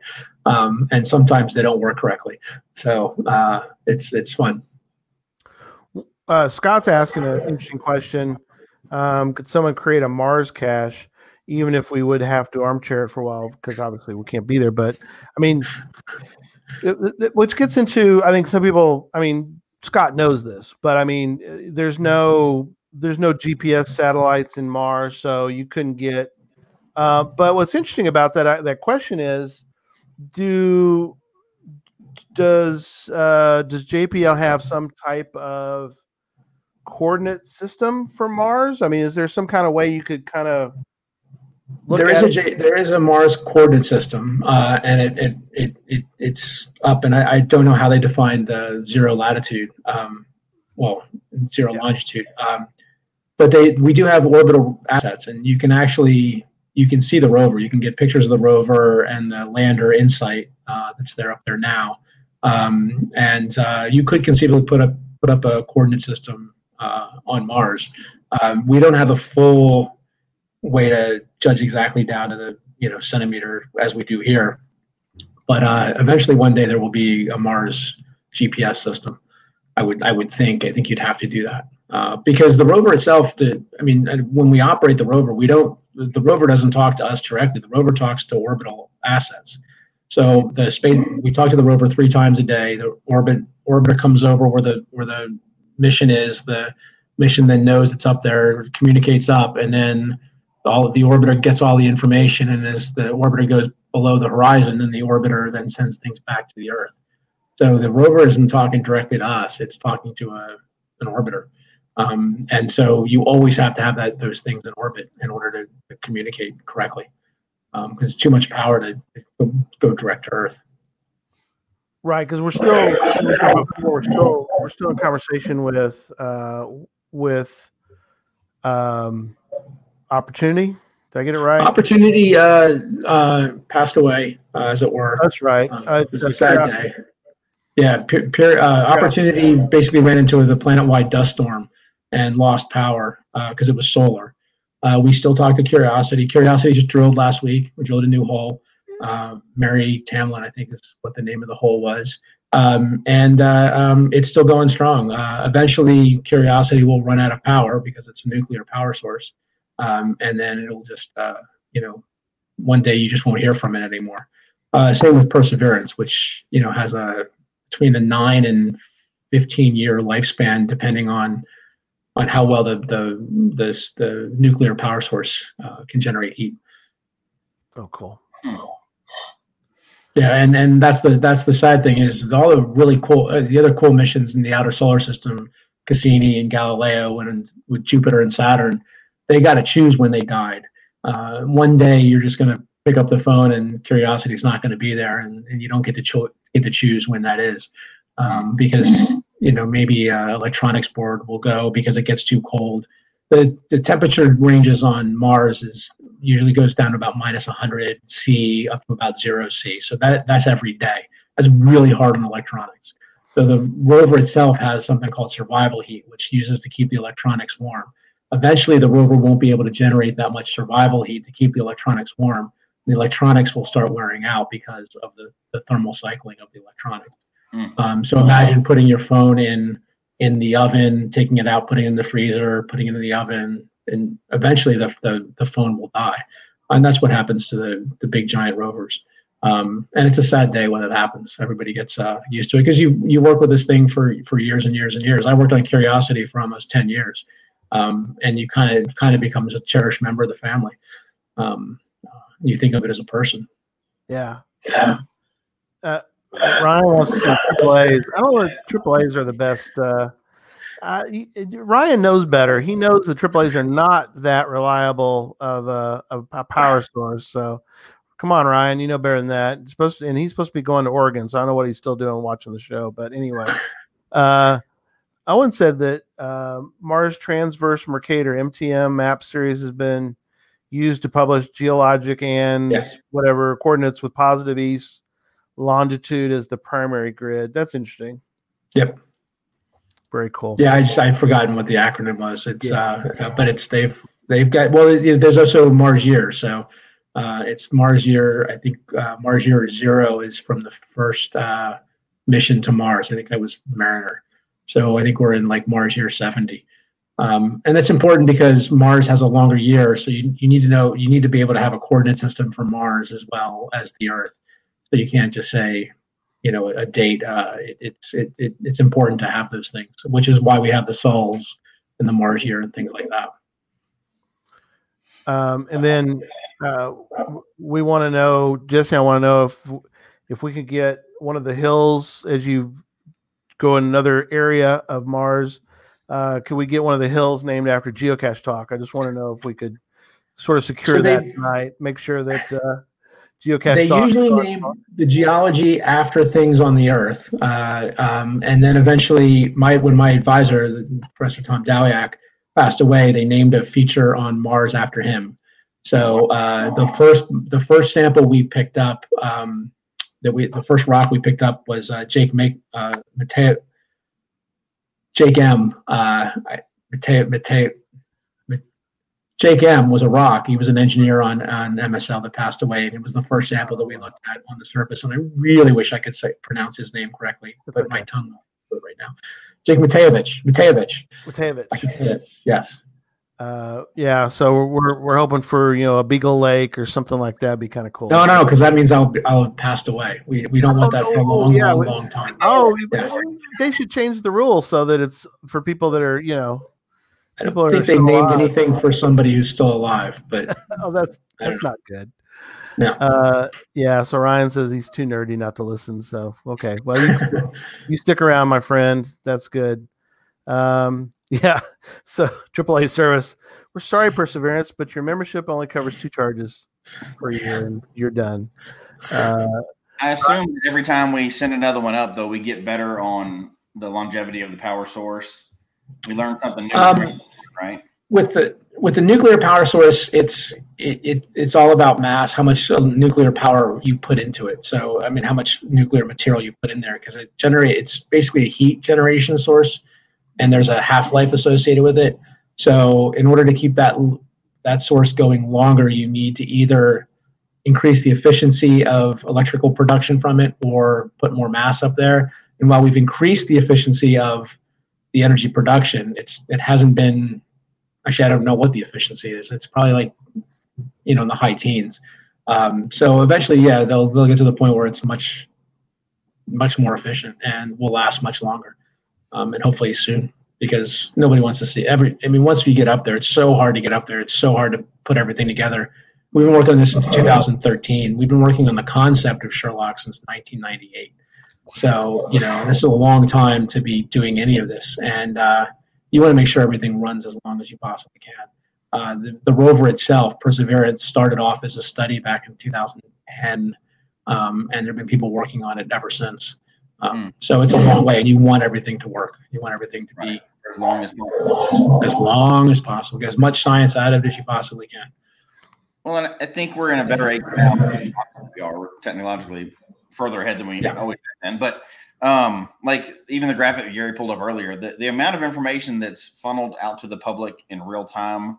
um, and sometimes they don't work correctly. So uh, it's it's fun. Uh, scott's asking an interesting question. Um, could someone create a mars cache even if we would have to armchair it for a while? Because obviously we can't be there but i mean which gets into i think some people i mean Scott knows this, but I mean, uh, there's no there's no GPS satellites in Mars, so you couldn't get. Uh, but what's interesting about that uh, that question is, do does uh, does JPL have some type of coordinate system for Mars? I mean, is there some kind of way you could kind of there is a J, there is a Mars coordinate system, uh, and it, it, it, it, it's up. And I, I, don't know how they define the zero latitude, um, well, zero yeah. longitude. Um, but they we do have orbital assets, and you can actually you can see the rover. You can get pictures of the rover and the lander InSight uh, that's there up there now. Um, and uh, you could conceivably put up put up a coordinate system uh, on Mars. Um, we don't have a full way to judge exactly down to the you know centimeter as we do here. But uh, eventually, one day there will be a Mars GPS system. I would I would think I think you'd have to do that uh, because the rover itself. The, I mean, when we operate the rover, we don't. The rover doesn't talk to us directly. The rover talks to orbital assets. So the space we talk to the rover three times a day. The orbit orbiter comes over where the where the mission is. The mission then knows it's up there, communicates up, and then all the orbiter gets all the information, and as the orbiter goes below the horizon, then the orbiter then sends things back to the Earth. So the rover isn't talking directly to us; it's talking to a, an orbiter. Um, and so you always have to have that those things in orbit in order to, to communicate correctly, because um, it's too much power to go, go direct to Earth. Right, because we're still we're still we're still in conversation with uh, with um, Opportunity. Did I get it right? Opportunity uh, uh, passed away, uh, as it were. That's right. Uh, uh it's a sad day. Yeah, pure, pure uh, Opportunity basically ran into the planet-wide dust storm and lost power because uh, it was solar. Uh, we still talk to Curiosity. Curiosity just drilled last week. We drilled a new hole. Uh, Mary Tamlin, I think is what the name of the hole was. Um, and uh, um, it's still going strong. Uh, eventually, Curiosity will run out of power because it's a nuclear power source um, and then it'll just uh, you know one day you just won't hear from it anymore. Same with Perseverance, which you know has a between a nine and fifteen year lifespan, depending on on how well the the the, the nuclear power source uh, can generate heat. Oh, cool. Hmm. Yeah, and and that's the that's the sad thing is all the really cool uh, the other cool missions in the outer solar system, Cassini and Galileo, and with Jupiter and Saturn they got to choose when they died. Uh, one day you're just going to pick up the phone and curiosity is not going to be there, and, and you don't get to cho- get to choose when that is, um, because you know maybe uh, electronics board will go because it gets too cold. The the temperature ranges on Mars is usually goes down to about minus 100 C up to about zero C. So that that's every day. That's really hard on electronics. So the rover itself has something called survival heat, which uses to keep the electronics warm eventually the rover won't be able to generate that much survival heat to keep the electronics warm. The electronics will start wearing out because of the, the thermal cycling of the electronics. Mm. Um, so imagine putting your phone in in the oven, taking it out, putting it in the freezer, putting it in the oven, and eventually the, the, the phone will die. And that's what happens to the, the big giant rovers. Um, and it's a sad day when it happens. Everybody gets uh, used to it because you you work with this thing for for years and years and years. I worked on Curiosity for almost ten years, um, and you kind of kind of becomes a cherished member of the family. Um, uh, you think of it as a person. Yeah. Yeah. Uh, Ryan wants to say triple A's. I don't know. if Triple A's are the best. Uh, uh, Ryan knows better. He knows the triple A's are not that reliable of a, of a power source. So, come on, Ryan. You know better than that. It's supposed to, and he's supposed to be going to Oregon. So I don't know what he's still doing watching the show. But anyway, uh, Owen said that uh, Mars Transverse Mercator MTM map series has been used to publish geologic and Yes. whatever coordinates with positive east longitude as the primary grid. That's interesting. Yep. Very cool. Yeah, I just I'd forgotten what the acronym was. It's Yeah. uh, but it's they've they've got well. it- There's also Mars Year, so uh, it's Mars Year. I think uh, Mars Year Zero is from the first uh, mission to Mars. I think that was Mariner. So I think we're in like Mars Year 70. Um, and that's important because Mars has a longer year, so you, you need to know you need to be able to have a coordinate system for Mars as well as the Earth. So you can't just say, you know, a date. Uh, it, it's it, it, it's important to have those things, which is why we have the sols and the Mars year and things like that. Um, and then uh, we want to know, Jesse. I want to know if if we could get one of the hills as you go in another area of Mars. Uh, could we get one of the hills named after Geocache Talk? I just want to know if we could sort of secure So they- that tonight. Make sure that uh, Geocache they Talk. usually name the geology after things on the Earth, uh, um, and then eventually, my when my advisor, Professor Tom Wdowiak, passed away, they named a feature on Mars after him. So uh, the first the first sample we picked up, um, that we the first rock we picked up was uh, Jake Make uh, Mateo, Jake M. Uh, Mateo Mateo. Jake M was a rock. He was an engineer on, on MSL that passed away, and it was the first sample that we looked at on the surface. And I really wish I could say pronounce his name correctly, but my tongue won't do it right now. Jake Matijevic. Matijevic. Matijevic. I can say it. Yes. Uh, yeah, so we're, we're hoping for you know a Beegle Lake or something like that. Be kind of cool. No, no, because that means I'll I'll have passed away. We, we don't want that for a Oh, long, yeah, long, we- long time. Oh, Yes. they should change the rules so that it's for people that are you know. I don't think they still named alive. anything for somebody who's still alive, but Oh, that's don't that's not good. no. Uh, yeah. So Ryan says he's too nerdy not to listen. So okay, well you, you stick around, my friend. That's good. Um, yeah. So AAA service. We're sorry, Perseverance, but your membership only covers two charges per year, and you're done. Uh, I assume that every time we send another one up, though, we get better on the longevity of the power source. We learn something new, Um, right? with the with the nuclear power source, it's it, it it's all about mass, how much nuclear power you put into it. So I mean, how much nuclear material you put in there, because it generate it's basically a heat generation source, and there's a half life associated with it. So in order to keep that that source going longer, you need to either increase the efficiency of electrical production from it or put more mass up there. And while we've increased the efficiency of the energy production, it's it hasn't been actually I don't know what the efficiency is. It's probably like you know in the high teens. Um, so eventually, yeah, they'll they'll get to the point where it's much much more efficient and will last much longer, um, and hopefully soon because nobody wants to see every. I mean, once we get up there, it's so hard to get up there. It's so hard to put everything together. We've been working on this since 2013. We've been working on the concept of SHERLOC since 1998. So you know, this is a long time to be doing any of this, and uh, you want to make sure everything runs as long as you possibly can. Uh, the, the rover itself, Perseverance, started off as a study back in 2010, um, and there have been people working on it ever since. Um, So it's a long way, and you want everything to work. You want everything to be Right. As long as possible. as long as possible. Get as much science out of it as you possibly can. Well, and I think we're in a better age now. than We We're technologically further ahead than we Yeah. always been. But um, like even the graphic that Gary pulled up earlier, the, the amount of information that's funneled out to the public in real time,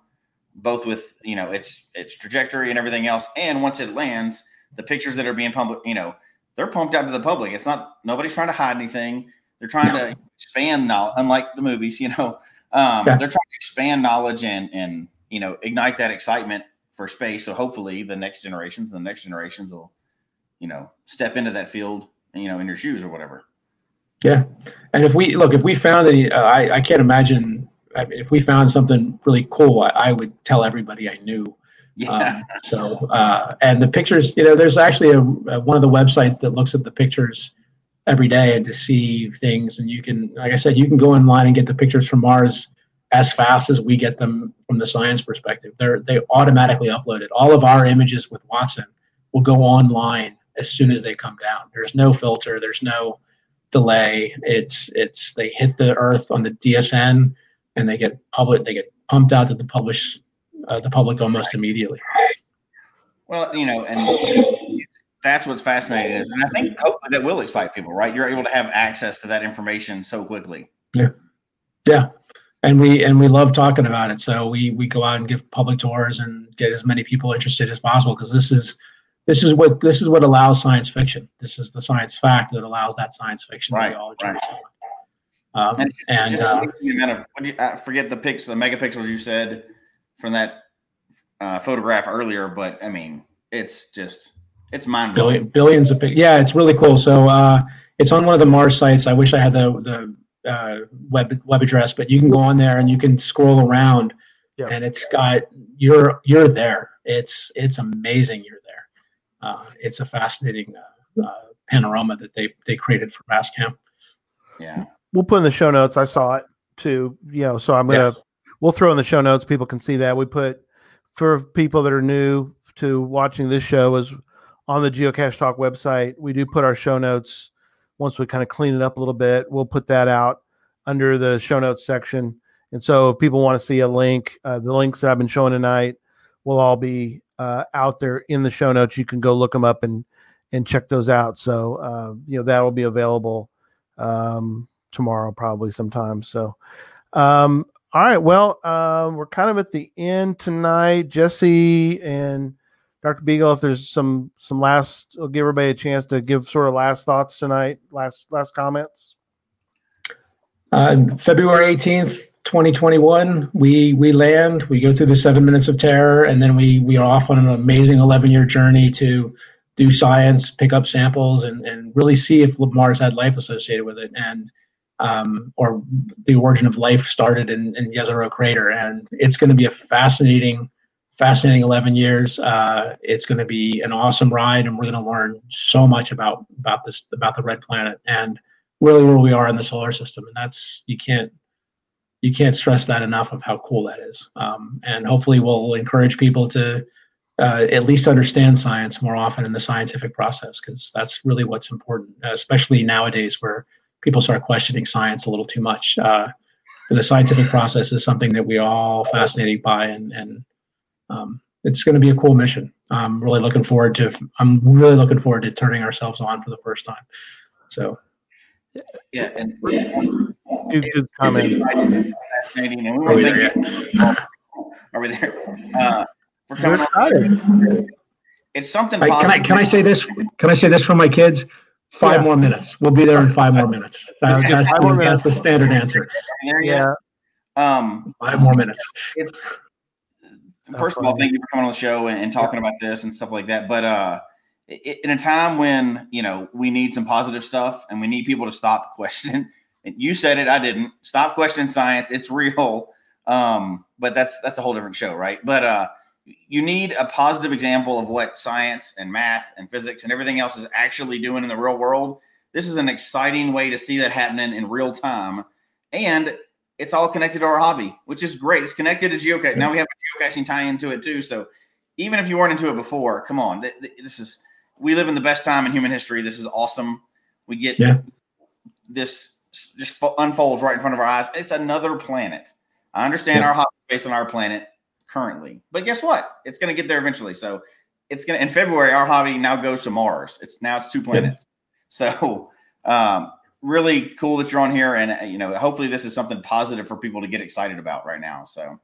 both with you know its its trajectory and everything else, and once it lands, the pictures that are being public, you know, they're pumped out to the public. It's not nobody's trying to hide anything. They're trying to expand knowledge, unlike the movies. You know, um, Yeah. they're trying to expand knowledge and and you know ignite that excitement for space. So hopefully, the next generations and the next generations will you know, step into that field, you know, in your shoes or whatever. Yeah, and if we look, if we found any, uh, I I can't imagine I mean, if we found something really cool, I, I would tell everybody I knew. Yeah. Um, so, uh, and the pictures, you know, there's actually a, a, one of the websites that looks at the pictures every day and to see things. And you can, like I said, you can go online and get the pictures from Mars as fast as we get them from the science perspective. They're they automatically upload it. All of our images with Watson will go online as soon as they come down. There's no filter. There's no delay. It's it's they hit the Earth on the DSN and they get public. They get pumped out to the publish uh, the public almost immediately. Well, you know, and that's what's fascinating, and I think hopefully that will excite people, right? You're able to have access to that information so quickly. Yeah, yeah, and we and we love talking about it. So we we go out and give public tours and get as many people interested as possible because this is this is what this is what allows science fiction. This is the science fact that allows that science fiction right, to be all right. Um, and, and uh, the amount of you, I forget the pics, the megapixels you said from that uh, photograph earlier, but I mean, it's just it's mind blowing. Billion, billions of yeah, it's really cool. So uh, it's on one of the Mars sites. I wish I had the the uh, web web address, but you can go on there and you can scroll around, yeah. and it's got you're you're there. It's it's amazing. You're there. Uh, it's a fascinating uh, uh, panorama that they they created for Mastcam. Yeah we'll put in the show notes. I saw it too. You know, so I'm gonna we'll throw in the show notes. People can see that. We put for people that are new to watching this show is on the Geocache Talk website. We do put our show notes once we kind of clean it up a little bit. We'll put that out under the show notes section. And so if people want to see a link, uh, the links that I've been showing tonight will all be uh, out there in the show notes. You can go look them up and and check those out. So uh, you know that will be available um, tomorrow, probably sometime. So, um, all right. Well, um, we're kind of at the end tonight. Jesse and Dr. Beegle, if there's some some last, we'll give everybody a chance to give sort of last thoughts tonight. Last last comments. Uh, February eighteenth, 2021 we we land we go through the seven minutes of terror and then we we are off on an amazing 11 year journey to do science pick up samples and, and really see if mars had life associated with it and um, or the origin of life started in, in Jezero crater. And it's going to be a fascinating, fascinating 11 years. Uh, it's going to be an awesome ride, and we're going to learn so much about about this about the red planet and really where we are in the solar system. And that's you can't you can't stress that enough of how cool that is. Um, and hopefully, we'll encourage people to. Uh, at least understand science more often in the scientific process because that's really what's important, especially nowadays where people start questioning science a little too much. Uh, the scientific process is something that we are all fascinated by, and and um, it's going to be a cool mission. I'm really looking forward to. I'm really looking forward to turning ourselves on for the first time. So, yeah, and good, good comment. Fascinating, and we are there? Are we there? Uh, for coming on. It's something. Right, can I can I say this? Can I say this for my kids? Five yeah. more minutes. We'll be there in five more minutes. That, that's, the, that's the standard answer. Yeah. Um, five more minutes. first of all, thank you for coming on the show and, and talking about this and stuff like that. But uh, in a time when you know we need some positive stuff and we need people to stop questioning, you said it, I didn't. Stop questioning science. It's real. Um, but that's that's a whole different show, right? But uh, you need a positive example of what science and math and physics and everything else is actually doing in the real world. This is an exciting way to see that happening in real time. And it's all connected to our hobby, which is great. It's connected to geocaching. Now we have a geocaching tie into it too. So even if you weren't into it before, come on. This is, we live in the best time in human history. This is awesome. We get yeah. this just unfolds right in front of our eyes. It's another planet. I understand yeah. our hobby based on our planet currently. But guess what? It's going to get there eventually. So it's going to, in February, our hobby now goes to Mars. It's now it's two planets. So, um, really cool that you're on here. And, uh, you know, hopefully this is something positive for people to get excited about right now. So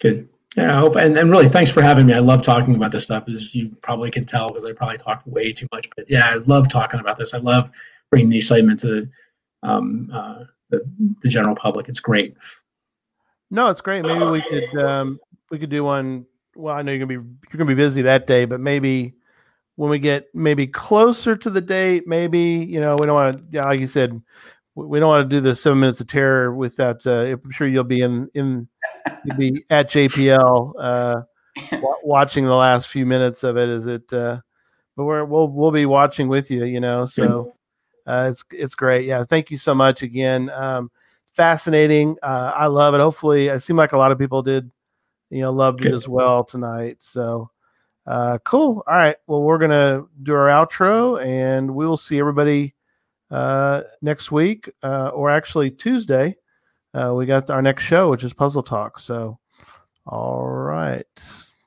good. Yeah, I hope. And, and really, thanks for having me. I love talking about this stuff, as you probably can tell, because I probably talk way too much. But yeah, I love talking about this. I love bringing the excitement to um, uh, the, the general public. It's great. No, it's great. Maybe we could um, we could do one. Well, I know you're gonna be you're gonna be busy that day, but maybe when we get maybe closer to the date, maybe you know we don't want to. Yeah, like you said, we don't want to do the seven minutes of terror without. Uh, I'm sure you'll be in in you'll be at JPL uh, wa- watching the last few minutes of it. Is it? Uh, but we're we'll we'll be watching with you. You know, so uh, it's it's great. Yeah, thank you so much again. Um, fascinating. Uh, I love it. Hopefully, it seemed like a lot of people did. You know, loved it as well tonight. So. Uh, cool. All right. Well, we're gonna do our outro, and we will see everybody uh, next week, uh, or actually Tuesday. Uh, we got our next show, which is Puzzle Talk. So, all right.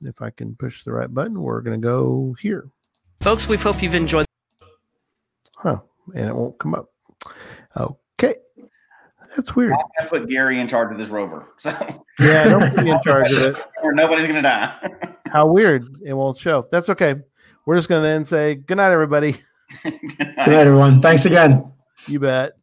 If I can push the right button, we're gonna go here. Folks, we hope you've enjoyed. Huh? And it won't come up. Okay. That's weird. I'm gonna put Gary in charge of this rover, so Yeah. Don't put me in charge of it. or nobody's gonna die. How weird. It won't show. That's okay. We're just gonna then say good night, everybody. Good night. Good night, everyone. Thanks again. You bet.